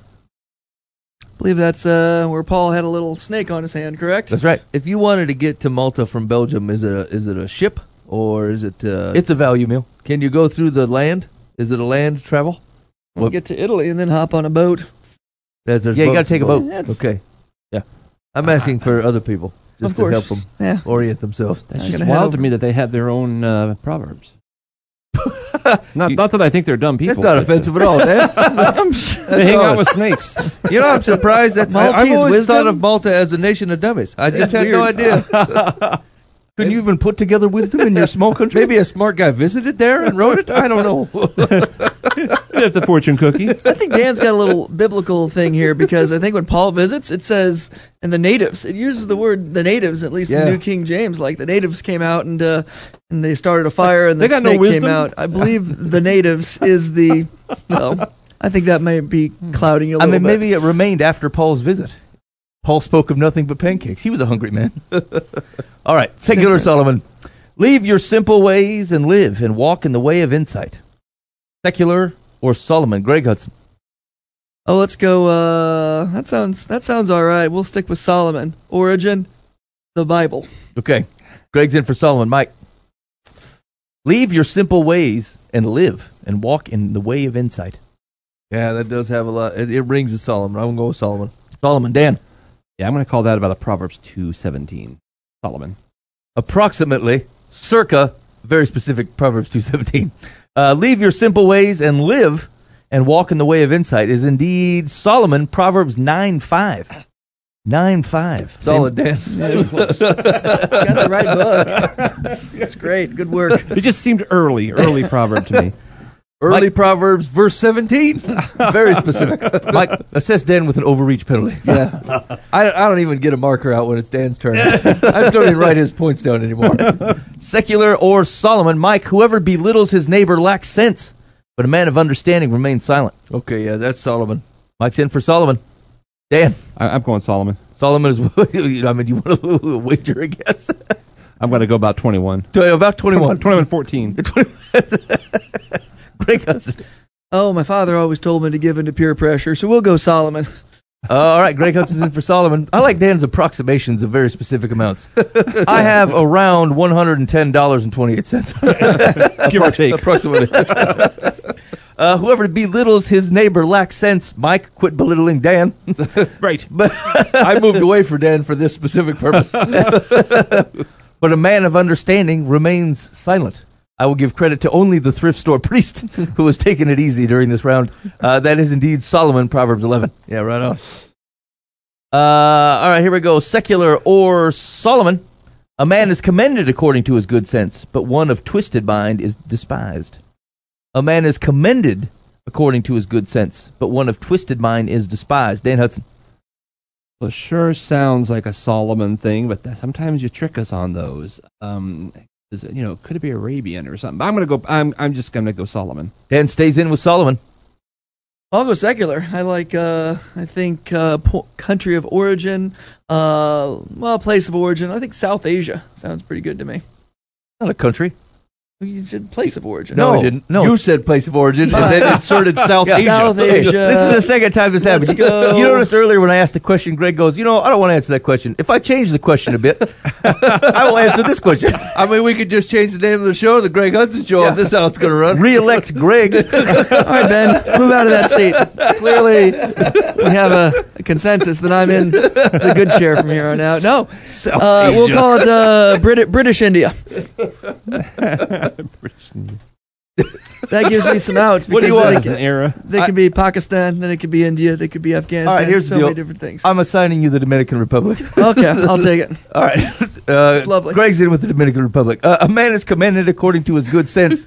Speaker 6: I believe that's uh, where Paul had a little snake on his hand. Correct.
Speaker 1: That's right.
Speaker 3: if you wanted to get to Malta from Belgium, is it a is it a ship or is it? Uh,
Speaker 1: It's a value meal.
Speaker 3: can you go through the land? Is it a land travel?
Speaker 6: We'll get to Italy and then hop on a boat.
Speaker 3: That's
Speaker 1: Yeah, you gotta take a boat.
Speaker 6: That's-
Speaker 3: Okay, yeah. I'm asking for other people just
Speaker 6: Of
Speaker 3: to
Speaker 6: course.
Speaker 3: help them
Speaker 6: Yeah.
Speaker 3: orient themselves.
Speaker 6: It's
Speaker 4: just
Speaker 6: gonna
Speaker 4: wild
Speaker 6: over-
Speaker 4: to me that they have their own uh, proverbs. (laughs) not, not that I think they're dumb people.
Speaker 3: That's not
Speaker 4: but,
Speaker 3: offensive at all, Dan. (laughs)
Speaker 4: They hang out with snakes.
Speaker 3: You know, I'm surprised. That's (laughs) I, I've always
Speaker 6: wisdom?
Speaker 3: thought of Malta as a nation of dummies. I just had no idea.
Speaker 1: Couldn't you even put together wisdom in your small (laughs) country?
Speaker 3: Maybe a smart guy visited there and wrote it. I don't know. (laughs) (laughs)
Speaker 4: That's a fortune cookie.
Speaker 6: I think Dan's got a little biblical thing here because I think when Paul visits, it says, and the natives, it uses the word the natives, at least
Speaker 3: Yeah.
Speaker 6: in New King James. Like the natives came out and uh, and they started a fire and the
Speaker 4: They got no
Speaker 6: snake
Speaker 4: wisdom?
Speaker 6: came out. I believe the natives is the. So I think that may be clouding you a
Speaker 1: I
Speaker 6: little
Speaker 1: mean,
Speaker 6: bit.
Speaker 1: maybe it remained after Paul's visit. Paul spoke of nothing but pancakes. He was a hungry man. (laughs) All right, secular
Speaker 6: Difference.
Speaker 1: Solomon. Leave your simple ways and live and walk in the way of insight. Secular or Solomon? Greg Hudson.
Speaker 6: Oh, let's go. Uh, that sounds that sounds all right. We'll stick with Solomon. Origin, the Bible.
Speaker 1: Okay. Greg's in for Solomon. Mike. Leave your simple ways and live and walk in the way of insight.
Speaker 3: yeah, that does have a lot. It, it rings a Solomon. I'm gonna go with Solomon.
Speaker 1: Solomon, Dan.
Speaker 4: Yeah, I'm going to call that about a Proverbs 2:17. Solomon.
Speaker 1: Approximately, circa, very specific Proverbs 2.17. Uh, leave your simple ways and live and walk in the way of insight is indeed Solomon, Proverbs 9.5. 9.5.
Speaker 3: Solid, Dan. (laughs)
Speaker 6: Got the right book. That's great. Good work.
Speaker 4: It just seemed early, early (laughs) proverb to me.
Speaker 3: Early Proverbs, verse 17. (laughs) Very specific.
Speaker 1: Mike, assess Dan with an overreach penalty.
Speaker 3: Yeah. (laughs) I, I don't even get a marker out when it's Dan's turn. I just don't even write his points down anymore. (laughs)
Speaker 1: Secular or Solomon, Mike, whoever belittles his neighbor lacks sense, but a man of understanding remains silent.
Speaker 3: Okay, yeah, that's Solomon.
Speaker 1: Mike's in for Solomon. Dan,
Speaker 4: I, I'm going Solomon.
Speaker 1: Solomon is, I mean, you want to wager, I guess?
Speaker 4: I'm going to go about 21.
Speaker 1: About 21.
Speaker 4: 21 14. (laughs)
Speaker 1: Greg Hudson.
Speaker 6: Oh, my father always told me to give in to peer pressure, so we'll go Solomon.
Speaker 1: Uh, all right, Greg Hudson's in for Solomon. I like Dan's approximations of very specific amounts. I have around one hundred and ten dollars and twenty eight cents. (laughs)
Speaker 4: Give or take.
Speaker 1: approximately. Uh, whoever belittles his neighbor lacks sense. Mike, quit belittling Dan. (laughs)
Speaker 4: Right.
Speaker 3: but I moved away for Dan for this specific purpose.
Speaker 1: But a man of understanding remains silent. I will give credit to only the thrift store (laughs) priest who was taking it easy during this round. Uh, that is indeed Solomon, Proverbs 11.
Speaker 3: yeah, right on.
Speaker 1: Uh, all right, here we go. Secular or Solomon. A man is commended according to his good sense, but one of twisted mind is despised. A man is commended according to his good sense, but one of twisted mind is despised. Dan Hudson.
Speaker 4: Well, it sure sounds like a Solomon thing, but sometimes you trick us on those. Um, is it, you know, could it be Arabian or something? But I'm gonna go. I'm I'm just gonna go Solomon.
Speaker 1: Dan stays in with Solomon.
Speaker 6: I'll go secular. I like. Uh, I think uh, po- country of origin. Uh, well, place of origin. I think South Asia sounds pretty good to me.
Speaker 1: Not a country.
Speaker 6: You said place of origin.
Speaker 1: No,
Speaker 3: No,
Speaker 1: I didn't. No.
Speaker 3: You said place of origin and then inserted (laughs) South
Speaker 1: Yeah.
Speaker 3: Asia.
Speaker 6: South Asia.
Speaker 1: This is the second time this happened. You- You noticed earlier when I asked the question, Greg goes, "You know, I don't want to answer that question. If I change the question a bit, (laughs) I will answer this question. (laughs)
Speaker 3: I mean, we could just change the name of the show, the Greg Hudson Show, if this is how it's going to run.
Speaker 1: Re-elect Greg.
Speaker 6: All right, Ben, move out of that seat. Clearly, we have a, a consensus that I'm in the good chair from here on out. No, uh, we'll call it uh, Brit- British India. (laughs) That gives me some outs. (laughs)
Speaker 1: What do you
Speaker 6: because
Speaker 1: want?
Speaker 6: They,
Speaker 4: As an era.
Speaker 6: they could be Pakistan, then it could be India, they could be Afghanistan.
Speaker 1: All right, here's
Speaker 6: so
Speaker 1: the deal.
Speaker 6: many different things.
Speaker 1: I'm assigning you the Dominican Republic. (laughs)
Speaker 6: okay, I'll take it.
Speaker 1: All right. Uh,
Speaker 6: It's lovely.
Speaker 1: Greg's in with the Dominican Republic. Uh, a man is commended according to his good sense,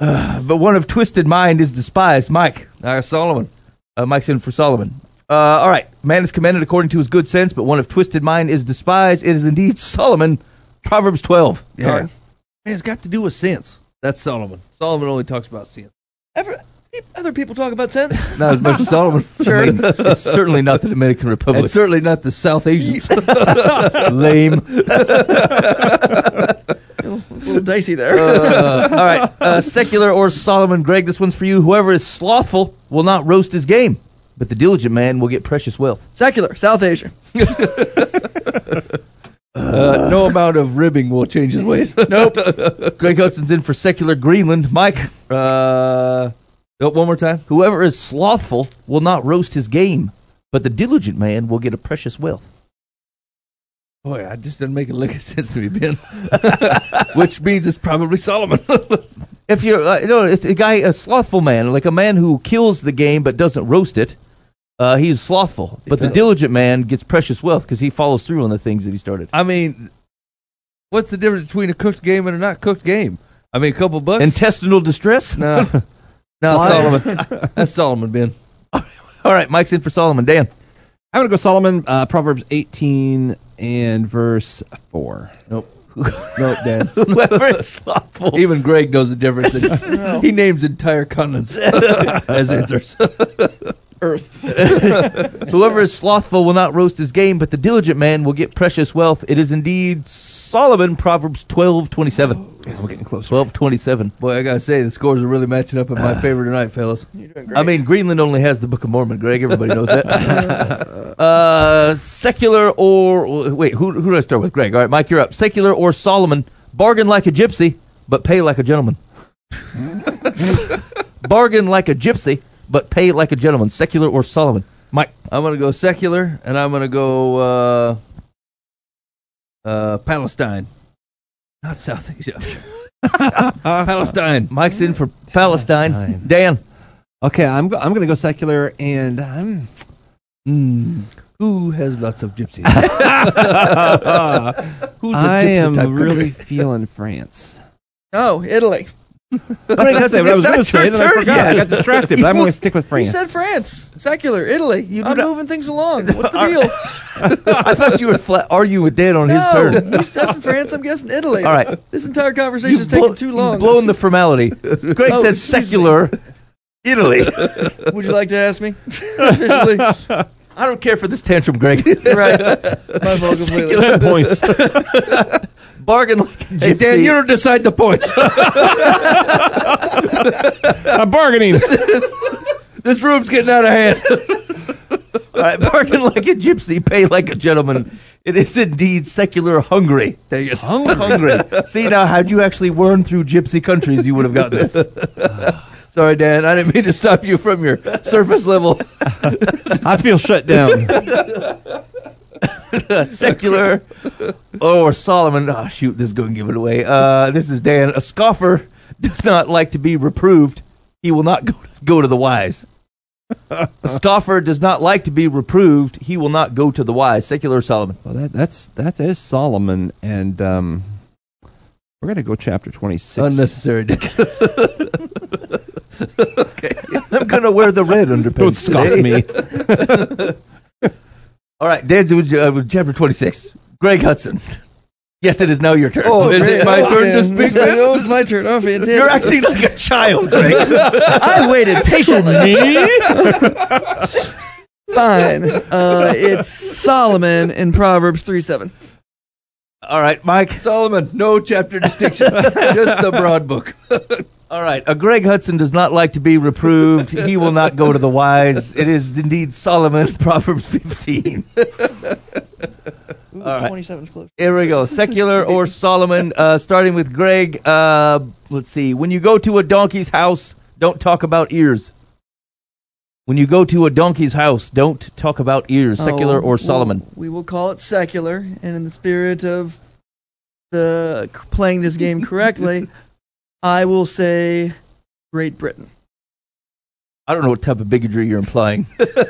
Speaker 1: uh, but one of twisted mind is despised. Mike.
Speaker 3: Uh, Solomon.
Speaker 1: Uh, Mike's in for Solomon. Uh, all right. Man is commended according to his good sense, but one of twisted mind is despised. It is indeed Solomon. Proverbs 12.
Speaker 3: Yeah.
Speaker 1: All right.
Speaker 3: Man, it's got to do with sense. That's Solomon. Solomon only talks about sense.
Speaker 6: Ever, other people talk about sense. (laughs)
Speaker 3: Not as much as Solomon. (laughs)
Speaker 6: Sure.
Speaker 1: I mean, it's certainly not the Dominican Republic.
Speaker 3: And certainly not the South Asians. (laughs)
Speaker 1: lame.
Speaker 6: It's a little dicey there.
Speaker 1: Uh, all right. Uh, secular or Solomon, Greg, this one's for you. Whoever is slothful will not roast his game, but the diligent man will get precious wealth.
Speaker 6: Secular, South Asia.
Speaker 3: Uh, no amount of ribbing will change his ways. (laughs)
Speaker 1: Nope. (laughs) Greg Hudson's in for secular Greenland. Mike,
Speaker 3: Uh, oh, one more time.
Speaker 1: whoever is slothful will not roast his game, but the diligent man will get a precious wealth.
Speaker 3: Boy, I just didn't make a lick of sense to me, Ben. (laughs) Which means it's probably Solomon.
Speaker 1: If you're, uh, you know, it's a guy, a slothful man, like a man who kills the game but doesn't roast it. Uh, he's slothful, but the diligent man gets precious wealth because he follows through on the things that he started.
Speaker 3: I mean, what's the difference between a cooked game and a not cooked game? I mean, a couple bucks.
Speaker 1: Intestinal distress.
Speaker 3: no, (laughs) no, (laughs) Solomon. That's Solomon, Ben. (laughs)
Speaker 1: All right, Mike's in for Solomon. Dan.
Speaker 4: I'm gonna go Solomon. Uh, Proverbs 18 and verse four.
Speaker 3: Nope. Nope, Dan.
Speaker 1: Whoever is slothful.
Speaker 3: Even Greg knows the difference. he names entire continents as answers.
Speaker 6: Earth. (laughs) (laughs)
Speaker 1: Whoever is slothful will not roast his game, but the diligent man will get precious wealth. It is indeed Solomon, Proverbs twelve twenty seven.
Speaker 4: We're getting closer.
Speaker 1: Twelve twenty seven.
Speaker 3: Boy, I gotta say, the scores are really matching up in my favor tonight, fellas.
Speaker 1: I mean, Greenland only has the Book of Mormon, Greg. Everybody knows that. (laughs) uh, secular or wait, who who do I start with? Greg. All right, Mike, you're up. Secular or Solomon, bargain like a gypsy, but pay like a gentleman. bargain like a gypsy, but pay like a gentleman. Secular or Solomon, Mike.
Speaker 3: I'm gonna go secular, and I'm gonna go uh, uh, Palestine, not South Asia. (laughs) Palestine.
Speaker 1: Mike's in for Palestine.
Speaker 4: Palestine.
Speaker 1: Dan.
Speaker 4: Okay, I'm go- I'm gonna go secular, and I'm
Speaker 3: Mm. Who has lots of gypsies? (laughs) Who's a
Speaker 4: I
Speaker 3: gypsy
Speaker 4: am
Speaker 3: type
Speaker 4: really feeling France.
Speaker 6: Oh, Italy.
Speaker 1: Greg,
Speaker 4: That's what I was going to say. Then I forgot. I got (laughs) distracted. But I'm going to stick with
Speaker 6: He
Speaker 4: France.
Speaker 6: said France. Secular, Italy.
Speaker 1: You
Speaker 6: I'm
Speaker 1: not-
Speaker 6: moving things along. (laughs) What's the deal? (laughs)
Speaker 1: I thought you were flat arguing with Dan on his
Speaker 6: no,
Speaker 1: turn.
Speaker 6: he's guessing France. I'm guessing Italy.
Speaker 1: All right.
Speaker 6: This entire conversation is taking too long.
Speaker 1: blown the formality. Greg
Speaker 6: Oh,
Speaker 1: says
Speaker 6: excuse me.
Speaker 1: secular Italy.
Speaker 6: Would you like to ask me? Officially.
Speaker 1: I don't care for this tantrum, Greg.
Speaker 6: right. My fault completely.
Speaker 1: Secular
Speaker 4: points.
Speaker 1: Bargain like a
Speaker 3: Hey, Dan, you don't decide the points. (laughs)
Speaker 4: I'm bargaining. (laughs)
Speaker 3: this room's getting out of hand. (laughs)
Speaker 1: All right, bargain like a gypsy, pay like a gentleman. It is indeed secular Hungary.
Speaker 3: Dang it.
Speaker 1: Hungry. See now, had you actually wormed through gypsy countries, you would have gotten this. (sighs) Sorry, Dan. I didn't mean to stop you from your surface level
Speaker 4: I feel shut down. (laughs)
Speaker 1: secular or Solomon. Oh, shoot, this is going to give it away. Uh, this is Dan. A scoffer does not like to be reproved. He will not (laughs) go, go to the wise. A scoffer does not like to be reproved. He will not go to the wise. Secular Solomon.
Speaker 4: well, that, that's that is Solomon, and um, we're gonna go chapter twenty six.
Speaker 3: Unnecessary. (laughs)
Speaker 1: Okay. I'm going to wear the red underpants.
Speaker 4: Don't scoff
Speaker 1: today.
Speaker 4: me.
Speaker 1: All right, Dan's with, uh, with chapter 26. Greg Hudson. (laughs) Yes, it is now your turn.
Speaker 3: Oh, is it my turn to
Speaker 6: Okay.
Speaker 3: speak? (laughs)
Speaker 6: it was my turn. Oh, fantastic.
Speaker 1: You're acting like a child, Greg. (laughs)
Speaker 6: I waited patiently. Fine. Uh, it's Solomon in Proverbs 3 7.
Speaker 1: All right, Mike.
Speaker 3: Solomon, no chapter distinction. Just the broad book.
Speaker 1: All right, uh, Greg Hudson does not like to be reproved. He will not go to the wise. It is indeed Solomon, (laughs) Proverbs 15.
Speaker 6: Ooh,
Speaker 1: All right.
Speaker 6: 27 is close.
Speaker 1: Here we go. Secular or Solomon, uh, starting with Greg. Uh, let's see. When you go to a donkey's house, don't talk about ears. When you go to a donkey's house, don't talk about ears. Secular
Speaker 6: Oh,
Speaker 1: or Solomon.
Speaker 6: well, we will call it secular, and in the spirit of the playing this game correctly, (laughs) I will say Great Britain.
Speaker 1: I don't know what type of bigotry you're implying.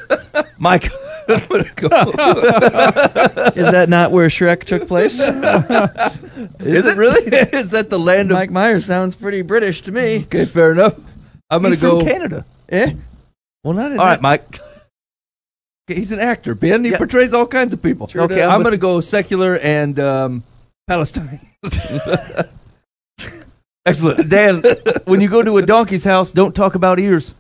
Speaker 1: (laughs) Mike.
Speaker 3: I'm gonna go. (laughs)
Speaker 6: Is that not where Shrek took place? (laughs)
Speaker 3: Is it really? Is that the land of?
Speaker 6: Mike Myers sounds pretty British to me.
Speaker 3: Okay, fair enough. I'm gonna go.
Speaker 1: from Canada.
Speaker 6: Eh?
Speaker 3: Well, not in
Speaker 1: All right, Mike.
Speaker 3: Okay, He's an actor, Ben. He
Speaker 1: Yeah.
Speaker 3: portrays all kinds of people.
Speaker 6: Sure
Speaker 3: okay,
Speaker 6: does.
Speaker 3: I'm going to go secular and um, Palestine.
Speaker 1: Excellent. Dan, when you go to a donkey's house, don't talk about ears.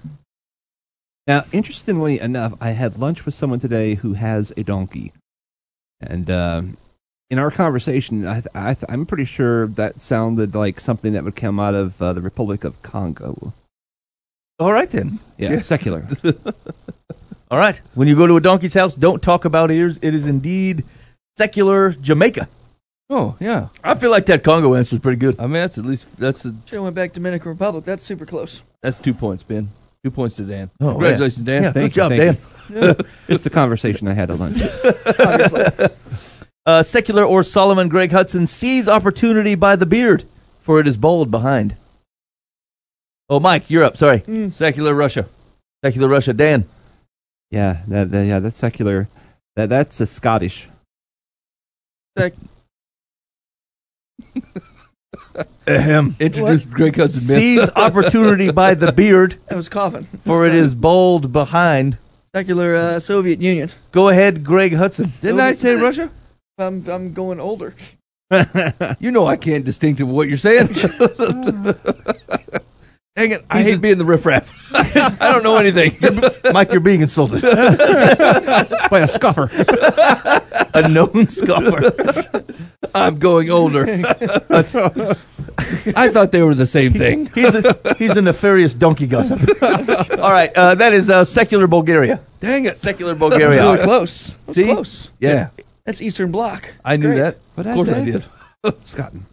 Speaker 4: Now, interestingly enough, I had lunch with someone today who has a donkey, and um, in our conversation, I, I, I'm pretty sure that sounded like something that would come out of uh, the Republic of Congo.
Speaker 1: All right, then.
Speaker 4: Yeah,
Speaker 1: Yeah.
Speaker 4: secular. (laughs)
Speaker 1: All right. When you go to a donkey's house, don't talk about ears. It is indeed secular Jamaica.
Speaker 3: Oh yeah.
Speaker 1: I feel like that Congo answer is pretty good.
Speaker 3: I mean, that's at least that's a,
Speaker 6: Sure went back Dominican Republic. That's super close.
Speaker 3: that's two points, Ben. Two points to Dan.
Speaker 1: Oh,
Speaker 3: Congratulations, Dan.
Speaker 1: Yeah,
Speaker 4: Thank
Speaker 1: good job,
Speaker 4: you,
Speaker 1: Dan. (laughs)
Speaker 4: thank it's the conversation I had at lunch. (laughs)
Speaker 6: Obviously.
Speaker 1: Uh, secular or Solomon Greg Hudson sees opportunity by the beard, for it is bold behind. Oh, Mike, you're up. Sorry.
Speaker 3: Secular Russia.
Speaker 1: Secular Russia. Dan.
Speaker 4: Yeah, that, that- yeah, that's secular. That that's a Scottish.
Speaker 6: Sec-
Speaker 1: Ahem. (laughs)
Speaker 3: Introduce Greg Hudson, Ben.
Speaker 1: Seize opportunity by the (laughs) beard,
Speaker 6: I was coughing.
Speaker 1: for it is bold behind.
Speaker 6: Secular uh, Soviet Union.
Speaker 1: Go ahead, Greg Hudson.
Speaker 3: Didn't I say Russia?
Speaker 6: I'm, I'm going older. (laughs)
Speaker 3: You know I can't distinguish what you're saying. Dang it! I hate being the riffraff. (laughs) I don't know anything.
Speaker 1: Mike, you're being insulted. (laughs)
Speaker 4: By a scuffer.
Speaker 1: A known scoffer. (laughs)
Speaker 3: I'm going older. I thought they were the same thing.
Speaker 1: He's a, he's a nefarious donkey gossip. All right, uh, that is uh, secular Bulgaria.
Speaker 3: Dang it!
Speaker 1: Secular
Speaker 6: That was
Speaker 1: Bulgaria.
Speaker 6: really close. That's
Speaker 1: See?
Speaker 6: close.
Speaker 3: Yeah,
Speaker 6: That's Eastern Bloc.
Speaker 3: I knew
Speaker 6: great.
Speaker 3: that.
Speaker 4: What
Speaker 3: Of course I did.
Speaker 4: Scotland.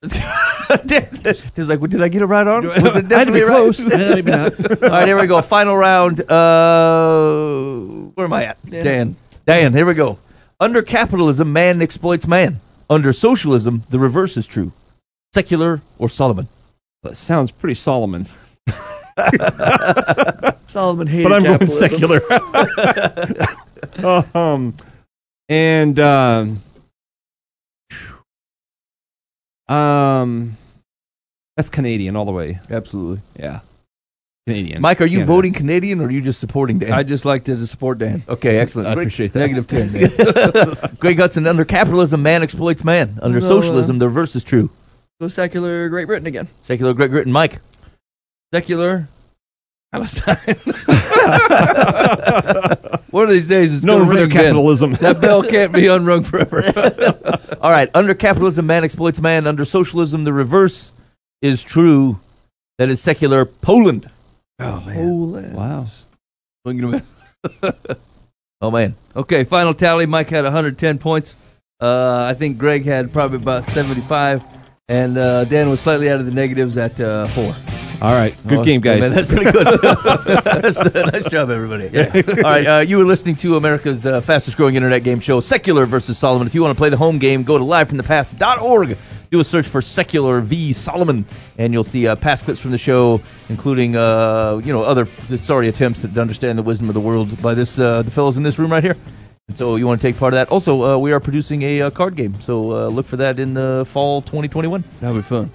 Speaker 4: (laughs)
Speaker 1: He's like, well, did I get it right on? Was it (laughs)
Speaker 4: I had to be
Speaker 1: definitely right?
Speaker 4: close. (laughs) Maybe not.
Speaker 1: All right, here we go. Final round. Uh, where am I at?
Speaker 3: Dan.
Speaker 1: Dan, here we go. Under capitalism, man exploits man. Under socialism, the reverse is true. Secular or Solomon?
Speaker 4: That sounds pretty Solomon.
Speaker 6: Solomon hated
Speaker 4: but I'm going
Speaker 6: capitalism.
Speaker 4: secular. um, and um, um, that's Canadian all the way.
Speaker 3: Absolutely.
Speaker 4: Yeah, Canadian.
Speaker 1: Mike, are you
Speaker 4: Canada.
Speaker 1: voting Canadian or are you just supporting Dan?
Speaker 3: I just like to support Dan.
Speaker 1: okay, excellent.
Speaker 4: I
Speaker 1: Greg,
Speaker 4: appreciate that.
Speaker 3: Negative ten. Dan. (laughs)
Speaker 1: Greg Hudson, under capitalism, man exploits man. Under
Speaker 6: No, uh,
Speaker 1: socialism, the reverse is true.
Speaker 6: Go secular Great Britain again.
Speaker 1: Secular Great Britain. Mike.
Speaker 3: Secular Palestine. (laughs) One of these days, it's
Speaker 4: Known
Speaker 3: going
Speaker 4: for their capitalism.
Speaker 3: That bell (laughs) can't be unrung forever. (laughs)
Speaker 1: All right, under capitalism, man exploits man. Under socialism, the reverse is true. That is secular Poland.
Speaker 3: oh man.
Speaker 6: Poland.
Speaker 4: wow.
Speaker 3: Swinging a bit. Oh man. Okay, final tally. Mike had 110 points. Uh, I think Greg had probably about 75, and uh, Dan was slightly out of the negatives at uh, four.
Speaker 4: All right. Good
Speaker 3: Oh,
Speaker 4: game, guys.
Speaker 1: Man, that's pretty good. (laughs) That's, uh, nice job, everybody. All right, uh, you were listening to America's uh, fastest growing internet game show, Secular versus Solomon. If you want to play the home game, go to livefromthepath.org. Do a search for Secular v Solomon, and you'll see uh, past clips from the show, including uh, you know other sorry attempts to understand the wisdom of the world by this uh, the fellows in this room right here. And so you want to take part of that. Also, uh, we are producing a uh, card game, so uh, look for that in the fall 2021.
Speaker 3: That'll be fun.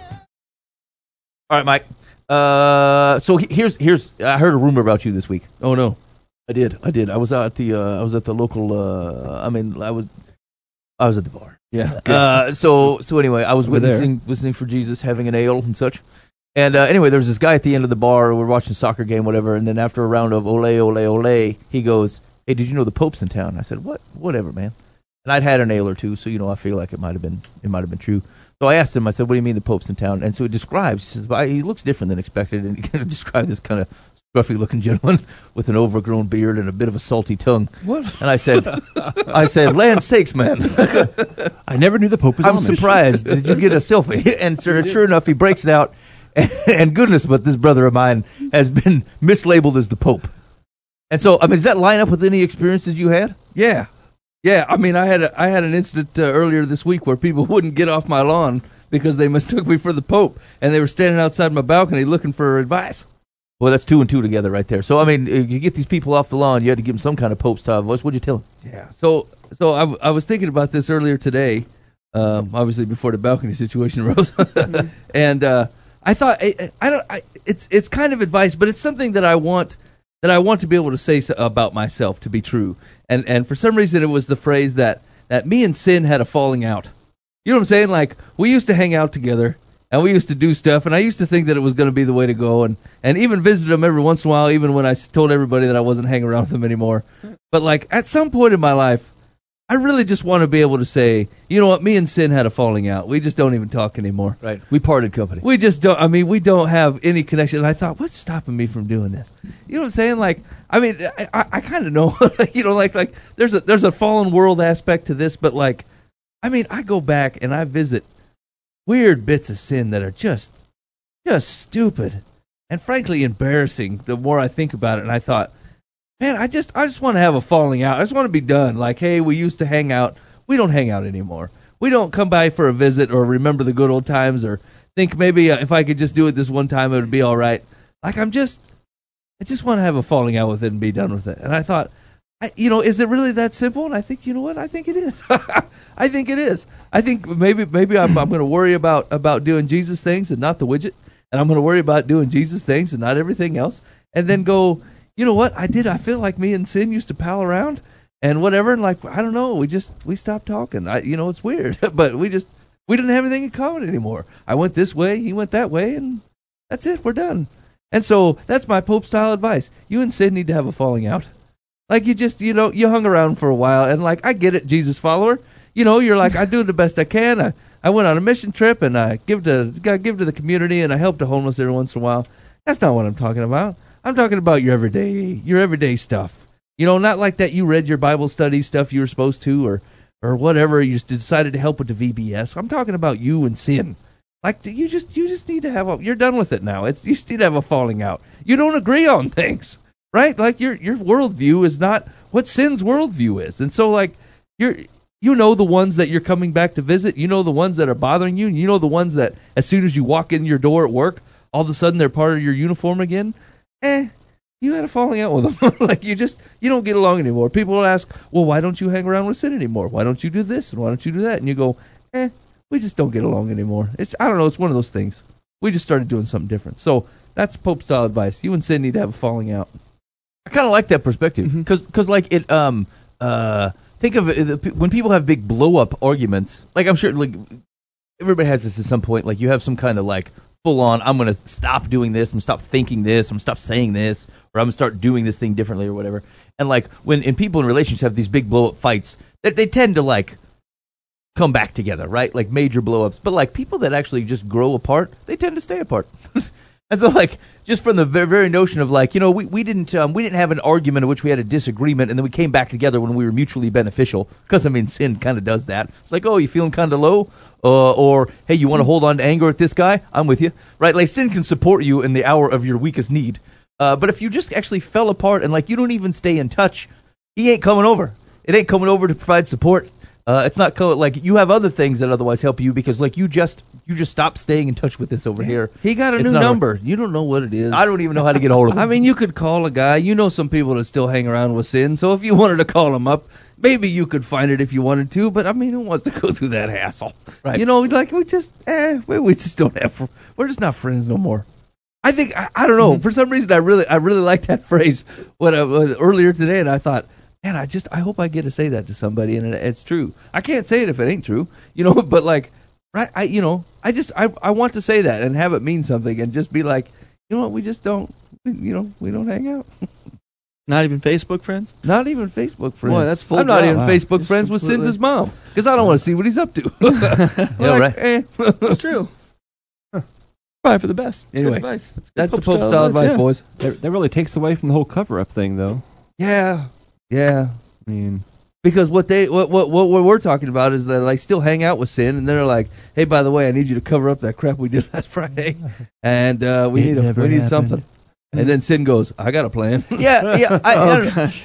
Speaker 1: All right, Mike. Uh, so he- here's here's I heard a rumor about you this week.
Speaker 3: Oh no.
Speaker 1: I did. I did. I was out at the. Uh, I was at the local. Uh, I mean, I was. I was at the bar.
Speaker 3: Yeah.
Speaker 1: Uh, so so anyway, I was
Speaker 4: Over there.
Speaker 1: listening for Jesus, having an ale and such. And uh, anyway, there was this guy at the end of the bar. We're watching a soccer game, whatever. And then after a round of ole ole ole, he goes, "Hey, did you know the Pope's in town?" I said, "What? Whatever, man." And I'd had an ale or two, so you know, I feel like it might have been it might have been true. So I asked him. I said, "What do you mean the Pope's in town?" And so he describes. He says, well, "He looks different than expected." And he (laughs) kind of described this kind of scruffy-looking gentleman (laughs) with an overgrown beard and a bit of a salty tongue.
Speaker 3: What?
Speaker 1: And I said, (laughs) "I said, land sakes, man."
Speaker 4: I never knew the Pope was
Speaker 1: I'm
Speaker 4: Amish.
Speaker 1: surprised. Did you get a selfie? And sure, sure enough, he breaks it out. And goodness, but this brother of mine has been mislabeled as the Pope. And so, I mean, does that line up with any experiences you had?
Speaker 3: Yeah, yeah. I mean, I had a, I had an incident uh, earlier this week where people (laughs) wouldn't get off my lawn because they mistook me for the Pope, and they were standing outside my balcony looking for advice.
Speaker 1: Well, that's two and two together right there. So, I mean, you get these people off the lawn, you had to give them some kind of Pope style voice. What'd you tell them?
Speaker 3: Yeah. So so I, w- I was thinking about this earlier today, um, obviously before the balcony (laughs) situation (laughs) arose, and uh, I thought I, I don't. I, it's it's kind of advice, but it's something that I want that I want to be able to say so- about myself to be true. And and for some reason, it was the phrase that that me and sin had a falling out. You know what I'm saying? Like we used to hang out together and we used to do stuff, and I used to think that it was going to be the way to go, and and even visit them every once in a while, even when I told everybody that I wasn't hanging around with them anymore. But like at some point in my life, I really just want to be able to say, you know what, me and Sin had a falling out. We just don't even talk anymore.
Speaker 1: Right. We parted company.
Speaker 3: We just don't. I mean, we don't have any connection. And I thought, what's stopping me from doing this? You know what I'm saying? Like, I mean, I, I, I kind of know. (laughs) you know, like like there's a there's a fallen world aspect to this, but like, I mean, I go back and I visit weird bits of sin that are just just stupid and frankly embarrassing. The more I think about it, and I thought, man, I just I just want to have a falling out. I just want to be done. Like, hey, we used to hang out. We don't hang out anymore. We don't come by for a visit or remember the good old times or think maybe uh, if I could just do it this one time, it would be all right. Like, I'm just, I just want to have a falling out with it and be done with it. And I thought, I, you know, is it really that simple? And I think, you know what? I think it is. (laughs) I think it is. I think maybe maybe I'm, I'm going to worry about about doing Jesus things and not the widget, and I'm going to worry about doing Jesus things and not everything else, and then go. You know what? I did. I feel like me and Sin used to pal around and whatever. And like I don't know, we just we stopped talking. I you know it's weird, (laughs) but we just we didn't have anything in common anymore. I went this way, he went that way, and that's it. We're done. And so that's my Pope style advice. You and Sid need to have a falling out. Like you just, you know, you hung around for a while, and like I get it, Jesus follower. You know, you're like I do the best I can. I, I went on a mission trip, and I give to got give to the community, and I help the homeless every once in a while. That's not what I'm talking about. I'm talking about your everyday, your everyday stuff. You know, not like that. You read your Bible study stuff you were supposed to, or or whatever. You just decided to help with the VBS. I'm talking about you and sin. Like you just you just need to have a you're done with it now. It's you just need to have a falling out. You don't agree on (laughs) things, right? Like your your worldview is not what sin's worldview is, and so like you're you know the ones that you're coming back to visit. You know the ones that are bothering you. and You know the ones that as soon as you walk in your door at work, all of a sudden they're part of your uniform again. Eh, you had a falling out with them. (laughs) like you just you don't get along anymore. People will ask, well, why don't you hang around with Sid anymore? Why don't you do this and why don't you do that? And you go, eh, we just don't get along anymore. It's I don't know. It's one of those things. We just started doing something different. So that's Pope style advice. You and Sid need to have a falling out.
Speaker 1: I kind of like that perspective because, because like it, um, uh, think of it, when people have big blow up arguments. Like I'm sure, like everybody has this at some point. Like you have some kind of like full on. I'm gonna stop doing this. I'm stop thinking this. I'm stop saying this, or I'm gonna start doing this thing differently, or whatever. And like when and people in relationships have these big blow up fights, they, they tend to like come back together, right? Like major blow ups. But like people that actually just grow apart, they tend to stay apart. (laughs) And so, like, just from the very, notion of like, you know, we, we didn't um, we didn't have an argument in which we had a disagreement, and then we came back together when we were mutually beneficial. Because I mean, sin kind of does that. It's like, oh, you feeling kind of low, uh, or hey, you want to hold on to anger at this guy? I'm with you, right? Like, sin can support you in the hour of your weakest need. Uh, but if you just actually fell apart and like you don't even stay in touch, he ain't coming over. It ain't coming over to provide support. Uh, it's not co- like you have other things that otherwise help you because like you just you just stop staying in touch with this over here.
Speaker 3: He got a
Speaker 1: It's
Speaker 3: new
Speaker 1: not a-
Speaker 3: number. You don't know what it is.
Speaker 1: I don't even know how to get a hold of (laughs) him.
Speaker 3: I mean, you could call a guy. You know some people that still hang around with sin. So if you wanted to call him up, maybe you could find it if you wanted to. But I mean, who wants to go through that hassle?
Speaker 1: Right.
Speaker 3: You know, like we just, eh, we, we just don't have. We're just not friends no more. I think I, I don't know. For some reason, I really, I really like that (laughs) phrase when I, uh, earlier today, and I thought, man, I just, I hope I get to say that to somebody, and it, it's true. I can't say it if it ain't true, (laughs) you know. But like, right, I, you know, I just, I, I want to say that and have it mean something, and just be like, you know what, we just don't, you know, we don't hang out. (laughs)
Speaker 6: Not even Facebook friends.
Speaker 3: Not even Facebook friends.
Speaker 6: Boy, that's full
Speaker 3: I'm not
Speaker 6: drop.
Speaker 3: even
Speaker 6: Wow.
Speaker 3: Facebook
Speaker 6: Just
Speaker 3: friends with
Speaker 6: completely-
Speaker 3: Sins' mom because I don't want to see what he's up to. (laughs)
Speaker 1: Yeah, right.
Speaker 3: eh.
Speaker 6: It's true. Probably for the best. It's good
Speaker 3: Anyway,
Speaker 6: advice. That's, good
Speaker 3: That's the
Speaker 6: Pope
Speaker 3: Pope style advice,
Speaker 6: yeah.
Speaker 3: boys.
Speaker 4: That, that really takes away from the whole cover up thing, though.
Speaker 3: Yeah, yeah.
Speaker 4: I mean,
Speaker 3: Because what they what, what what what we're talking about is that like still hang out with sin, and they're like, hey, by the way, I need you to cover up that crap we did (laughs) last Friday, (laughs) and uh, we
Speaker 4: It
Speaker 3: need a,
Speaker 4: never
Speaker 3: we need
Speaker 4: happened.
Speaker 3: something. And then sin goes, I got a plan. (laughs)
Speaker 1: yeah, yeah. I, I
Speaker 6: Oh
Speaker 1: don't-
Speaker 6: gosh.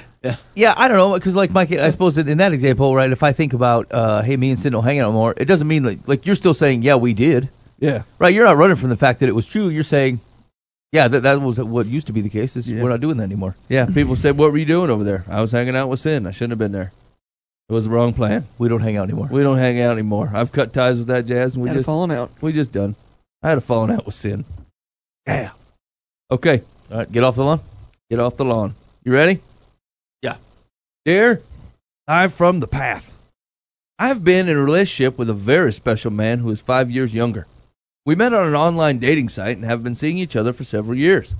Speaker 1: Yeah, I don't know because like Mike, I suppose in in that example, right? If I think about, uh, hey, me and Sid don't hang out more, it doesn't mean like like you're still saying, yeah, we did,
Speaker 3: yeah,
Speaker 1: right? You're not running from the fact that it was true. You're saying, yeah, that that was what used to be the case. Is
Speaker 3: Yeah.
Speaker 1: we're not doing that anymore.
Speaker 3: yeah. People said, what were you doing over there? I was hanging out with sin. I shouldn't have been there. It was the wrong plan.
Speaker 1: We don't hang out anymore.
Speaker 3: We don't hang out anymore. I've cut ties with that jazz, and we
Speaker 6: Had
Speaker 3: just
Speaker 6: falling out.
Speaker 3: we just done. I had a falling out with sin. Yeah. Okay,
Speaker 1: All right, get off the lawn.
Speaker 3: get off the lawn. You ready?
Speaker 1: Yeah.
Speaker 3: Dear, I'm from the path. I have been in a relationship with a very special man who is five years younger. We met on an online dating site and have been seeing each other for several years.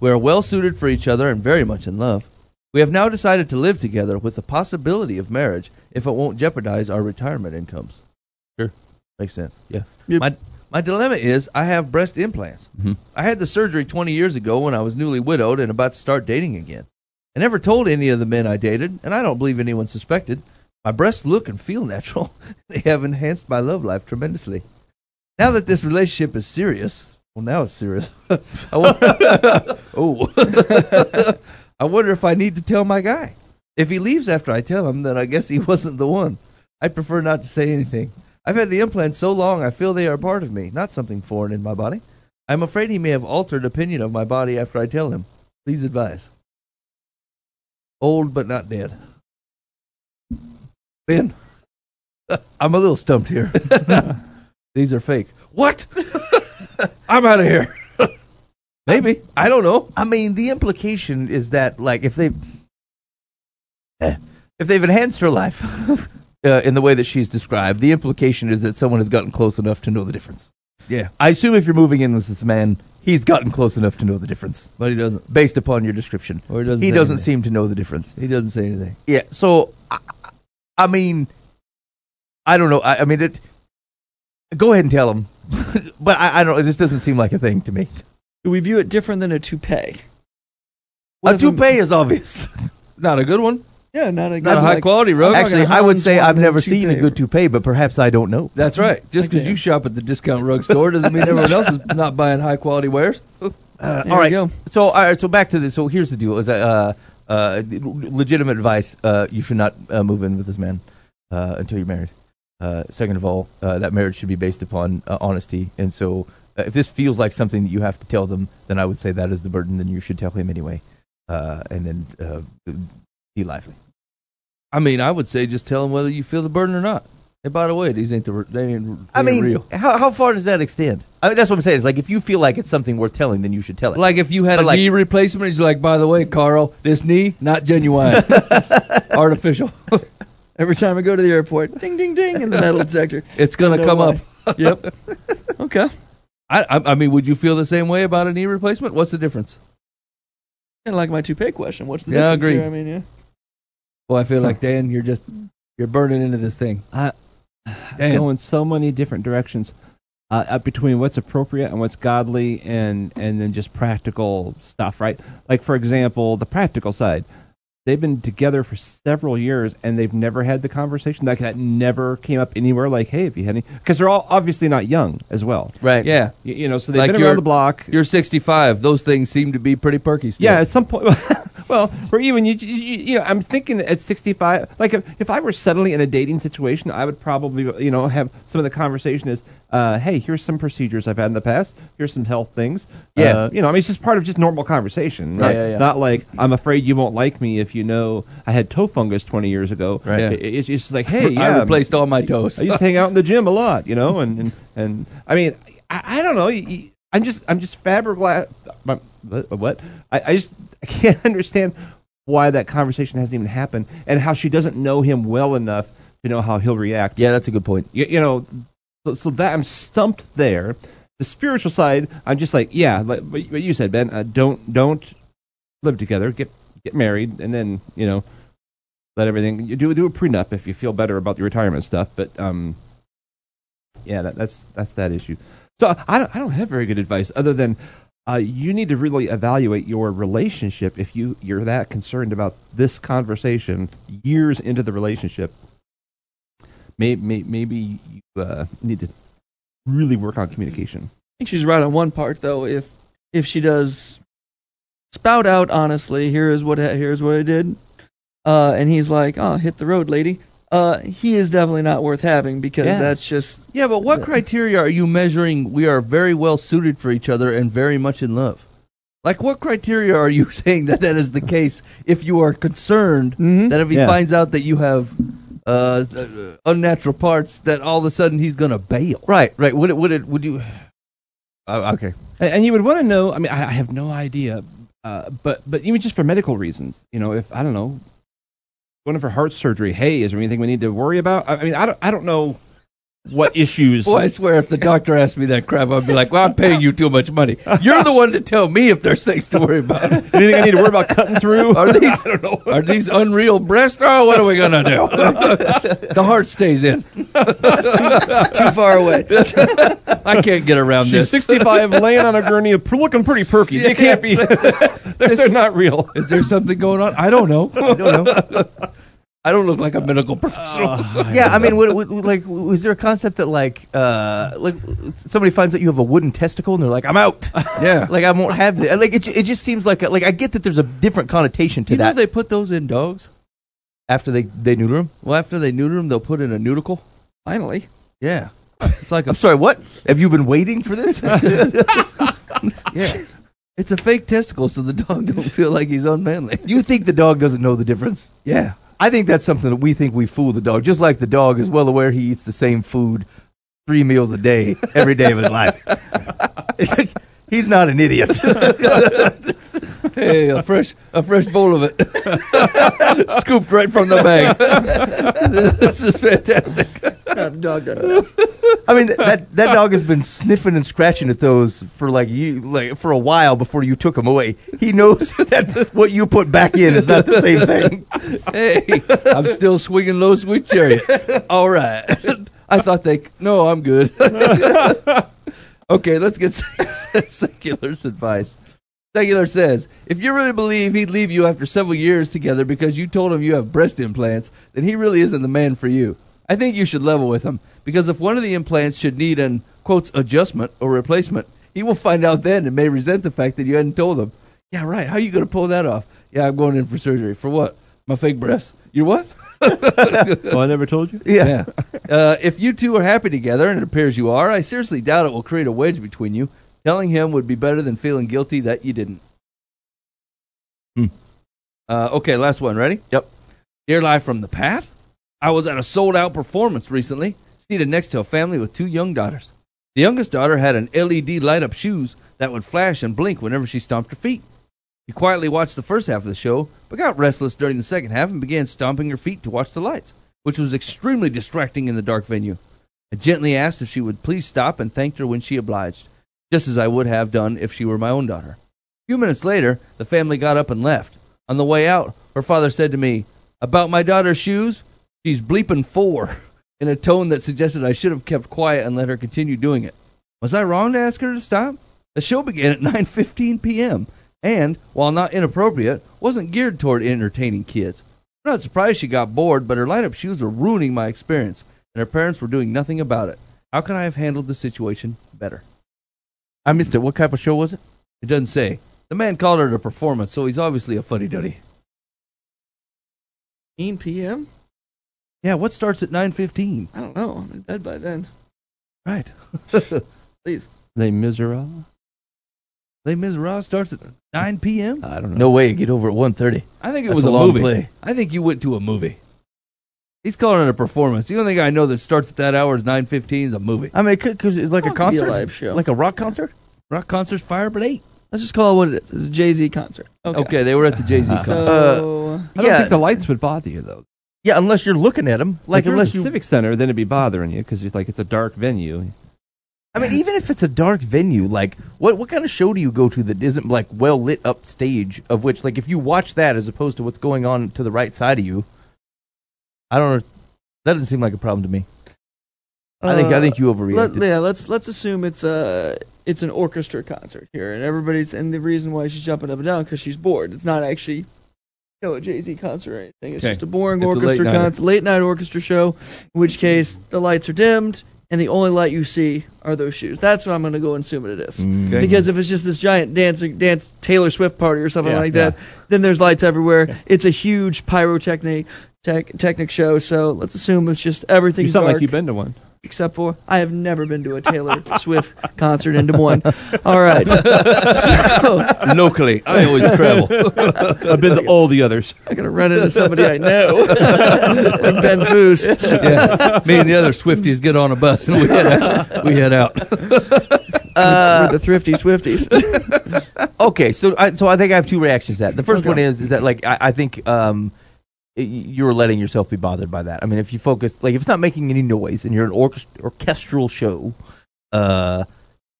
Speaker 3: We are well suited for each other and very much in love. We have now decided to live together with the possibility of marriage if it won't jeopardize our retirement incomes.
Speaker 1: Sure.
Speaker 3: Makes sense.
Speaker 1: Yeah.
Speaker 6: Yep.
Speaker 3: My my dilemma is I have breast implants.
Speaker 1: Mhm.
Speaker 3: I had the surgery 20 years ago when I was newly widowed and about to start dating again. I never told any of the men I dated, and I don't believe anyone suspected. My breasts look and feel (laughs) natural. they have enhanced my love life tremendously. Now that this relationship is serious, well, now it's serious. (laughs) I wonder, (laughs) oh, (laughs) I wonder if I need to tell my guy. If he leaves after I tell him, then I guess he wasn't the one. I prefer not to say anything. I've had the implants so long I feel they are part of me, not something foreign in my body. I'm afraid he may have altered opinion of my body after I tell him. Please advise. Old but not dead. Ben,
Speaker 1: I'm a little stumped here.
Speaker 3: These are fake. What? (laughs) I'm out of here. (laughs) Maybe. I don't know.
Speaker 1: I mean, the implication is that like if they eh, if they've enhanced her life (laughs) uh, in the way that she's described, the implication is that someone has gotten close enough to know the difference.
Speaker 3: Yeah,
Speaker 1: I assume if you're moving in with this man, he's gotten close enough to know the difference
Speaker 3: but he doesn't.
Speaker 1: based upon your description.
Speaker 3: Or he doesn't.
Speaker 1: He doesn't
Speaker 3: anything.
Speaker 1: seem to know the difference.
Speaker 3: He doesn't say anything.
Speaker 1: Yeah. So, I, I mean, I don't know. I, I mean, it. Go ahead and tell him, (laughs) but I, I don't. This doesn't seem like a thing to me.
Speaker 6: Do we view it different than a toupee?
Speaker 1: A toupee is obvious. (laughs)
Speaker 3: Not a good one.
Speaker 6: Yeah, not a,
Speaker 3: Not a high
Speaker 6: like-
Speaker 3: quality rug.
Speaker 1: Actually, I would say I've
Speaker 6: Waldman
Speaker 1: never seen a good toupee, but perhaps I don't know.
Speaker 3: That's (laughs) right. Just because
Speaker 6: Okay.
Speaker 3: you shop at the discount rug store doesn't mean everyone else is not buying high quality wares.
Speaker 1: Uh, all right.
Speaker 6: go.
Speaker 1: So, all right. So back to this. So here's the deal: is that uh, uh, legitimate advice? Uh, you should not uh, move in with this man uh, until you're married. Uh, second of all, uh, that marriage should be based upon uh, honesty. And so, uh, if this feels like something that you have to tell them, then I would say that is the burden. Then you should tell him anyway, uh, and then uh, be lively.
Speaker 3: I mean, I would say just tell them whether you feel the burden or not. And by the way, these ain't the they ain't, they
Speaker 1: I mean,
Speaker 3: real.
Speaker 1: how how far does that extend? I mean, that's what I'm saying. It's like if you feel like it's something worth telling, then you should tell it.
Speaker 3: Like if you had
Speaker 1: But
Speaker 3: a
Speaker 1: like-
Speaker 3: knee replacement, he's like, by the way, Carl, this knee not genuine, (laughs) artificial. (laughs)
Speaker 6: Every time I go to the airport, ding, ding, ding, in the metal detector. (laughs)
Speaker 3: It's gonna come
Speaker 6: why.
Speaker 3: up. (laughs)
Speaker 6: Yep. Okay.
Speaker 3: I, I I mean, would you feel the same way about a knee replacement? What's the difference?
Speaker 6: Kind of like my toupee question. What's the
Speaker 3: Yeah, I
Speaker 6: difference
Speaker 3: agree.
Speaker 6: here? I mean, yeah.
Speaker 3: Well, I feel like Dan, you're just you're burning into this thing.
Speaker 4: I
Speaker 3: Dan.
Speaker 4: go in so many different directions. uh, uh, between what's appropriate and what's godly, and and then just practical stuff, right? Like for example, the practical side. They've been together for several years, and they've never had the conversation. Like that never came up anywhere. Like, hey, have you had any? Because they're all obviously not young as well.
Speaker 1: Right.
Speaker 3: Yeah.
Speaker 4: You, you know, so they've
Speaker 3: Like
Speaker 4: been around the block.
Speaker 3: You're 65. Those things seem to be pretty perky still.
Speaker 4: Yeah, at some point. (laughs) well, or even you, you, you know, I'm thinking at 65. Like if, if I were suddenly in a dating situation, I would probably, you know, have some of the conversation is, uh, hey, here's some procedures I've had in the past. Here's some health things.
Speaker 1: Yeah.
Speaker 4: Uh, you know, I mean, it's just part of just normal conversation.
Speaker 1: Right,
Speaker 4: Not,
Speaker 1: yeah, yeah.
Speaker 4: not like I'm afraid you won't like me if you know I had toe fungus 20 years ago.
Speaker 1: Right.
Speaker 4: It- it's just like, (laughs) hey,
Speaker 3: I replaced all my toes.
Speaker 4: I used to hang out in the gym a lot, you know, and and, and I mean, I, I don't know. y- y- I'm just I'm just fiberglass. What? I, I just I can't (laughs) understand why that conversation hasn't even happened, and how she doesn't know him well enough to know how he'll react.
Speaker 1: Yeah, that's a good point.
Speaker 4: You, you know, so, so that I'm stumped there. The spiritual side, I'm just like, yeah, like what what you said, Ben. Uh, don't don't live together. Get get married, and then you know, let everything. You do do a prenup if you feel better about the retirement stuff. But um, yeah, that, that's that's that issue. So I don't, I don't have very good advice other than uh, you need to really evaluate your relationship if you you're that concerned about this conversation years into the relationship. Maybe maybe you uh, need to really work on communication.
Speaker 6: I think she's right on one part though. If if she does spout out honestly, here is what here's what I did, uh, and he's like, "Oh, hit the road, lady." Uh, he is definitely not worth having because
Speaker 4: Yeah.
Speaker 6: that's just
Speaker 3: Yeah, but what criteria are you measuring? We are very well suited for each other and very much in love. Like, what criteria are you (laughs) saying that that is the case? If you are concerned
Speaker 6: Mhm.
Speaker 3: that if he
Speaker 4: Yeah.
Speaker 3: finds out that you have uh, uh, unnatural parts, that all of a sudden he's gonna bail.
Speaker 1: Right, right. Would it? Would it? Would you? Uh, okay.
Speaker 4: And, and you would want to know. I mean, I, I have no idea, uh, but but even just for medical reasons, you know, if I don't know, going in for heart surgery. Hey, is there anything we need to worry about? I, mean, I don't I don't know what issues.
Speaker 3: Boy, I swear, if the doctor asked me that crap, I'd be like, "Well, I'm paying you too much money. You're the one to tell me if there's things to worry about.
Speaker 4: anything I need to worry about cutting through?
Speaker 3: Are these (laughs) are these unreal breasts? Oh, what are we gonna do? (laughs) the heart stays in.
Speaker 6: it's too far away. (laughs)
Speaker 3: I can't get around
Speaker 4: She's
Speaker 3: this.
Speaker 4: 65, laying on a gurney, looking pretty perky. They can't be. they're, they're not real.
Speaker 3: Is there something going on? I don't know. I don't know. I don't look like a medical professional. (laughs)
Speaker 1: yeah, I mean, would, would, would, like, was there a concept that like, uh, like somebody finds out you have a wooden testicle and they're like, "I'm out." (laughs)
Speaker 3: yeah.
Speaker 1: like I won't have it. Like it, it just seems like a, like I get that there's a different connotation to
Speaker 3: you know
Speaker 1: that
Speaker 3: they put those in dogs?
Speaker 1: after they they neuter them.
Speaker 3: Well, after they neuter them, they'll put in a Neuticle.
Speaker 6: Finally,
Speaker 3: Yeah. It's like a
Speaker 1: I'm sorry, what? Have you been waiting for this? (laughs)
Speaker 3: yeah. It's a fake testicle, so the dog don't feel like he's unmanly.
Speaker 1: you think the dog doesn't know the difference?
Speaker 3: Yeah.
Speaker 1: I think that's something that we think we fool the dog. Just like the dog is well aware he eats the same food three meals a day every day of his life. (laughs) He's not an idiot. (laughs)
Speaker 3: Hey, a fresh a fresh bowl of it, (laughs) scooped right from the bag. (laughs) this is fantastic.
Speaker 6: no, the dog doesn't. know.
Speaker 1: I mean that that dog has been sniffing and scratching at those for like you like for a while before you took him away. He knows that what you put back in is not the same thing.
Speaker 3: Hey, I'm still swinging low, sweet chariot. All right. I thought they. No, I'm good. Okay, let's get (laughs) secular's advice. Secular says, if you really believe he'd leave you after several years together because you told him you have breast implants, then he really isn't the man for you. I think you should level with him because if one of the implants should need an quotes adjustment or replacement, he will find out then and may resent the fact that you hadn't told him. Yeah, right. How are you going to pull that off? Yeah, I'm going in for surgery. For what? My fake breasts. You what?
Speaker 4: Oh, I never told you.
Speaker 3: Yeah. uh, if you two are happy together, and it appears you are, I seriously doubt it will create a wedge between you. Telling him would be better than feeling guilty that you didn't.
Speaker 1: Hmm.
Speaker 3: Uh, okay, last one. Ready? Yep. Dear Live from the Path. I was at a sold out performance recently, seated next to a family with two young daughters. The youngest daughter had an LED light up shoes that would flash and blink whenever she stomped her feet. She quietly watched the first half of the show, but got restless during the second half and began stomping her feet to watch the lights, which was extremely distracting in the dark venue. I gently asked if she would please stop and thanked her when she obliged, just as I would have done if she were my own daughter. A few minutes later, the family got up and left. On the way out, her father said to me, About my daughter's shoes? She's bleeping four, (laughs) in a tone that suggested I should have kept quiet and let her continue doing it. Was I wrong to ask her to stop? The show began at (laughs) 9:15 p.m. and, while not inappropriate, wasn't geared toward entertaining kids. I'm not surprised she got bored, but her light-up shoes were ruining my experience, and her parents were doing nothing about it. How could I have handled the situation better?
Speaker 1: I missed it. What type of show was it?
Speaker 3: It doesn't say. The man called it a performance, so he's obviously a fuddy-duddy.
Speaker 6: 15 p.m.
Speaker 3: Yeah, what starts at 9:15?
Speaker 6: I don't know. I'm in bed by then.
Speaker 3: Right. (laughs)
Speaker 6: Please.
Speaker 4: Les Miserables.
Speaker 3: Les Miserables starts at 9 p.m.
Speaker 4: I don't know.
Speaker 1: No way. Get over at 1.30.
Speaker 3: I think it
Speaker 1: That's
Speaker 3: was
Speaker 1: a
Speaker 3: a,
Speaker 1: long
Speaker 3: movie.
Speaker 1: play.
Speaker 3: I think you went to a movie. He's calling it a performance. The only thing I know that starts at that hour is 9:15 is a movie.
Speaker 1: I mean, because it's like a
Speaker 6: it be a
Speaker 1: concert,
Speaker 6: live show.
Speaker 1: like a rock concert.
Speaker 3: Rock concerts fire but at eight.
Speaker 6: Let's just call it what it is. It's a Jay Z concert. Okay.
Speaker 3: Okay, they were at the (laughs) Jay Z concert.
Speaker 6: So,
Speaker 4: I don't
Speaker 1: yeah,
Speaker 4: think the lights would bother you though.
Speaker 1: yeah. Unless you're looking at them, like
Speaker 4: if you're
Speaker 1: unless
Speaker 4: at the
Speaker 1: you.
Speaker 4: Civic Center, then it'd be bothering you because it's like it's a dark venue.
Speaker 1: I mean, even if it's a dark venue, like what what kind of show do you go to that isn't like well lit up stage? Of which, like, if you watch that as opposed to what's going on to the right side of you, I don't know. That doesn't seem like a problem to me. I think I
Speaker 6: uh,
Speaker 1: think you
Speaker 6: Let,
Speaker 1: overreacted.
Speaker 6: yeah, let's let's assume it's a it's an orchestra concert here, and everybody's and the reason why she's jumping up and down because she's bored. It's not actually you know a Jay Z concert or anything. It's
Speaker 3: Okay.
Speaker 6: just a boring
Speaker 3: It's
Speaker 6: orchestra concert, late night orchestra show. In which case the lights are dimmed and the only light you see are those shoes. That's what I'm going to go and assume it is.
Speaker 1: Mm.
Speaker 3: Okay.
Speaker 6: Because if it's just this giant dancing dance Taylor Swift party or something
Speaker 4: Yeah,
Speaker 6: like that, then there's lights everywhere. It's a huge pyrotechnic tech, technic show. So let's assume it's just everything.
Speaker 4: You sound
Speaker 6: dark
Speaker 4: like you've been to one.
Speaker 6: Except for I have never been to a Taylor Swift concert in Des Moines. All right. (laughs) So,
Speaker 3: Locally, I always travel. (laughs)
Speaker 4: I've been to all the others.
Speaker 6: I'm going to run into somebody I know. (laughs) like Ben Boost.
Speaker 3: yeah. Me and the other Swifties get on a bus and we head out. We head out.
Speaker 6: We're the thrifty Swifties.
Speaker 1: Okay, so I so I think I have two reactions to that. The first
Speaker 6: Okay.
Speaker 1: one is is that like I, I think um y- you're letting yourself be bothered by that. I mean, if you focus like if it's not making any noise and you're an orchest- orchestral show, uh,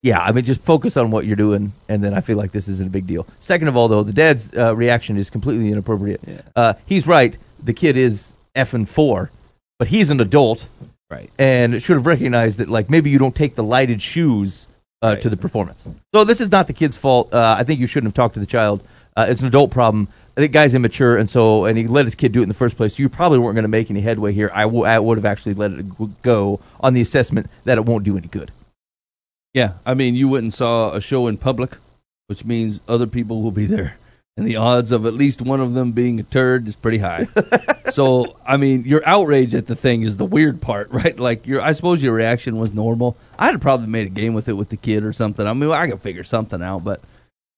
Speaker 1: yeah, I mean just focus on what you're doing, and then I feel like this isn't a big deal. Second of all, though, the dad's uh, reaction is completely inappropriate.
Speaker 4: Yeah.
Speaker 1: Uh, he's right. The kid is effing four, but he's an adult
Speaker 4: Right.
Speaker 1: and should have recognized that like maybe you don't take the lighted shoes uh, to the performance. So this is not the kid's fault. Uh, I think you shouldn't have talked to the child. Uh, it's an adult problem. I think guy's immature, and so and he let his kid do it in the first place. So you probably weren't going to make any headway here. I, w- I would have actually let it go on the assessment that it won't do any good.
Speaker 3: Yeah, I mean, you went and saw a show in public, which means other people will be there. And the odds of at least one of them being a turd is pretty high. (laughs) so, I mean, your outrage at the thing is the weird part, (laughs) right? Like, your, I suppose your reaction was normal. I'd have probably made a game with it with the kid or something. I mean, I could figure something out, but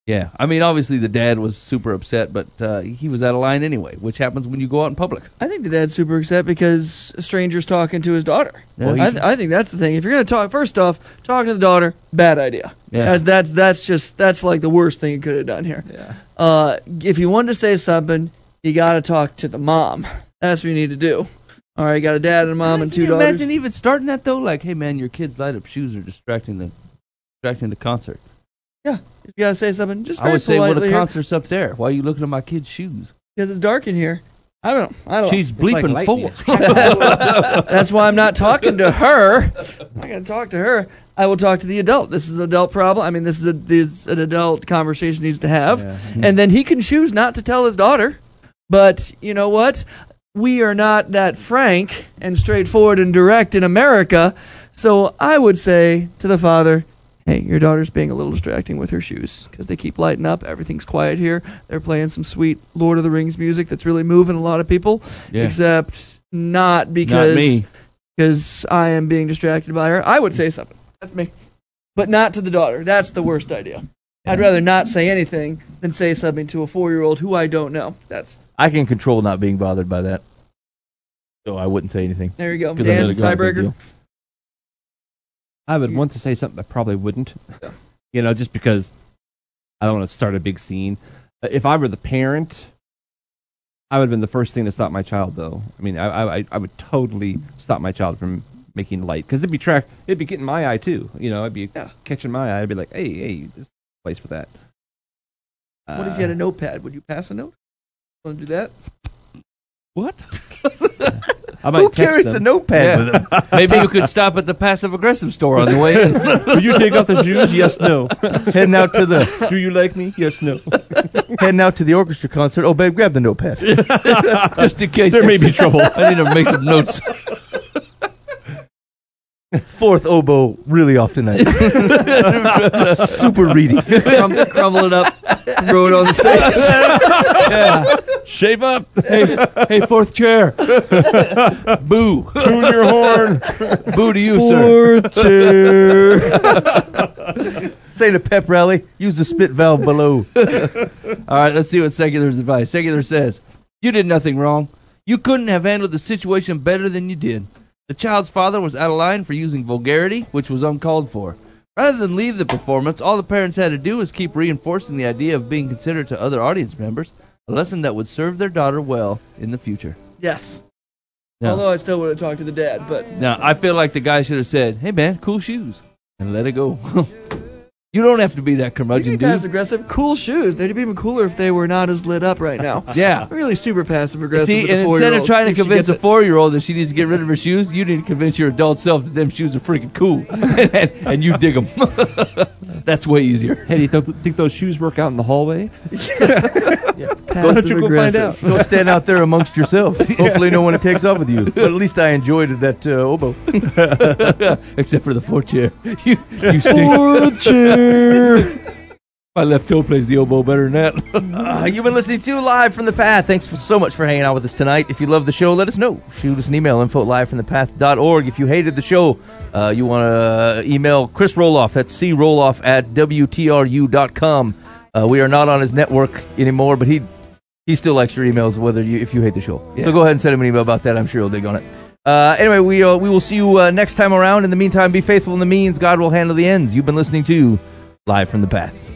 Speaker 3: yeah. I mean, obviously the dad was super upset, but uh, he was out of line anyway, which happens when you go out in public.
Speaker 6: I think the dad's super upset because a stranger's talking to his daughter.
Speaker 3: Well,
Speaker 6: I, th- I think that's the thing. If you're going to talk, first off, talking to the daughter, bad idea.
Speaker 3: Yeah.
Speaker 6: That's, that's, that's just, that's like the worst thing you could have done here.
Speaker 4: Yeah.
Speaker 6: Uh, if you wanted to say something, you got to talk to the mom. That's what you need to do. All right, you got a dad and a mom and
Speaker 3: Can
Speaker 6: two
Speaker 3: you
Speaker 6: daughters.
Speaker 3: imagine even starting that though? Like, hey man, your kids' light up shoes are distracting the distracting the concert.
Speaker 6: Yeah, you got to say something, just
Speaker 3: I would say, well,
Speaker 6: politely
Speaker 3: the
Speaker 6: here,
Speaker 3: concert's up there. Why are you looking at my kid's shoes?
Speaker 6: because it's dark in here. I don't know. I don't
Speaker 3: She's
Speaker 4: It's like
Speaker 3: bleeping
Speaker 4: lightning.
Speaker 3: four.
Speaker 6: know. (laughs) That's why I'm not talking to her. I'm not going to talk to her. I will talk to the adult. This is an adult problem. I mean, this is, a, this is an adult conversation he needs to have.
Speaker 4: Yeah.
Speaker 6: And then he can choose not to tell his daughter. But you know what? We are not that frank and straightforward and direct in America. So I would say to the father, hey, your daughter's being a little distracting with her shoes because they keep lighting up. Everything's quiet here. They're playing some sweet Lord of the Rings music that's really moving a lot of people,
Speaker 3: Yeah.
Speaker 6: except not because because I am being distracted by her. I would say something. That's me. But not to the daughter. That's the worst idea. I'd rather not say anything than say something to a four year old who I don't know. That's
Speaker 1: I can control not being bothered by that, so I wouldn't say anything
Speaker 6: there you go.
Speaker 1: because I know
Speaker 6: Dan,
Speaker 1: it's not a big
Speaker 6: tiebreaker.
Speaker 4: I would want to say something, I probably wouldn't. (laughs) You know, just because I don't want to start a big scene. Uh, If I were the parent, I would have been the first thing to stop my child, though. I mean, I, I, I would totally stop my child from making light because it'd be track, it'd be getting my eye too. You know, it'd be
Speaker 6: Yeah.
Speaker 4: catching my eye. I'd be like, hey, hey, this is a place for that.
Speaker 6: What if you had a notepad? Would you pass a note? Want to do that?
Speaker 3: What? (laughs)
Speaker 4: I might
Speaker 1: Who
Speaker 4: text
Speaker 1: carries
Speaker 4: them.
Speaker 1: a notepad
Speaker 3: Yeah.
Speaker 1: with them? (laughs)
Speaker 3: Maybe you could stop at the passive aggressive store on the way in, (laughs)
Speaker 4: Will you take off the shoes? Yes, no.
Speaker 1: heading out to the
Speaker 4: Do you like me? Yes, no.
Speaker 1: heading out to the orchestra concert. Oh, babe, grab the notepad.
Speaker 3: just in case
Speaker 4: There may be trouble.
Speaker 3: I need to make some notes.
Speaker 1: Fourth oboe, really off tonight. (laughs) Super reedy.
Speaker 6: Crum- crumble it up, throw it on the stage. (laughs)
Speaker 3: Yeah.
Speaker 4: Shave up.
Speaker 3: Hey, hey, fourth chair. Boo.
Speaker 4: Tune your horn.
Speaker 3: Boo to you, sir.
Speaker 1: Fourth chair. (laughs) Say to pep rally, use the spit valve below.
Speaker 3: All right, let's see what secular's advice. Secular says, You did nothing wrong. You couldn't have handled the situation better than you did. The child's father was out of line for using vulgarity, which was uncalled for. Rather than leave the performance, all the parents had to do was keep reinforcing the idea of being considerate to other audience members, a lesson that would serve their daughter well in the future.
Speaker 6: Yes.
Speaker 3: Now,
Speaker 6: Although I still would have talked to the dad, but
Speaker 3: now, I feel like the guy should have said, Hey man, cool shoes, and let it go. (laughs) you don't have to be that curmudgeon,
Speaker 6: dude. be passive aggressive. Cool shoes. They'd be even cooler if they were not as lit up right now. (laughs)
Speaker 3: Yeah. (laughs)
Speaker 6: Really super passive aggressive.
Speaker 3: See, and instead of trying to convince a four-year-old that she needs to get rid of her shoes, you need to convince your adult self that them shoes are freaking cool, (laughs) and, and, and you dig them. That's way easier.
Speaker 4: Hey, do you th- think those shoes work out in the hallway?
Speaker 6: Passive
Speaker 4: you go find
Speaker 6: aggressive.
Speaker 1: Go stand out there amongst yourselves. (laughs) Hopefully, no one takes off with you. (laughs) But at least I enjoyed that uh, oboe. (laughs)
Speaker 3: Except for the fourth chair. You, you stink.
Speaker 6: Fourth chair.
Speaker 3: My left toe plays the oboe better than that.
Speaker 1: Uh, you've been listening to Live from the Path. Thanks for, so much for hanging out with us tonight. If you love the show, let us know. Shoot us an email, info at livefromthepath.org. If you hated the show, uh, you want to email Chris Roloff. That's C Roloff at WTRU.com. Uh, we are not on his network anymore, but he he still likes your emails whether you if you hate the show. So go ahead and send him an email about that. I'm sure he'll dig on it. Uh, anyway, we uh, we will see you uh, next time around. In the meantime, be faithful in the means. God will handle the ends. You've been listening to Live from the Path.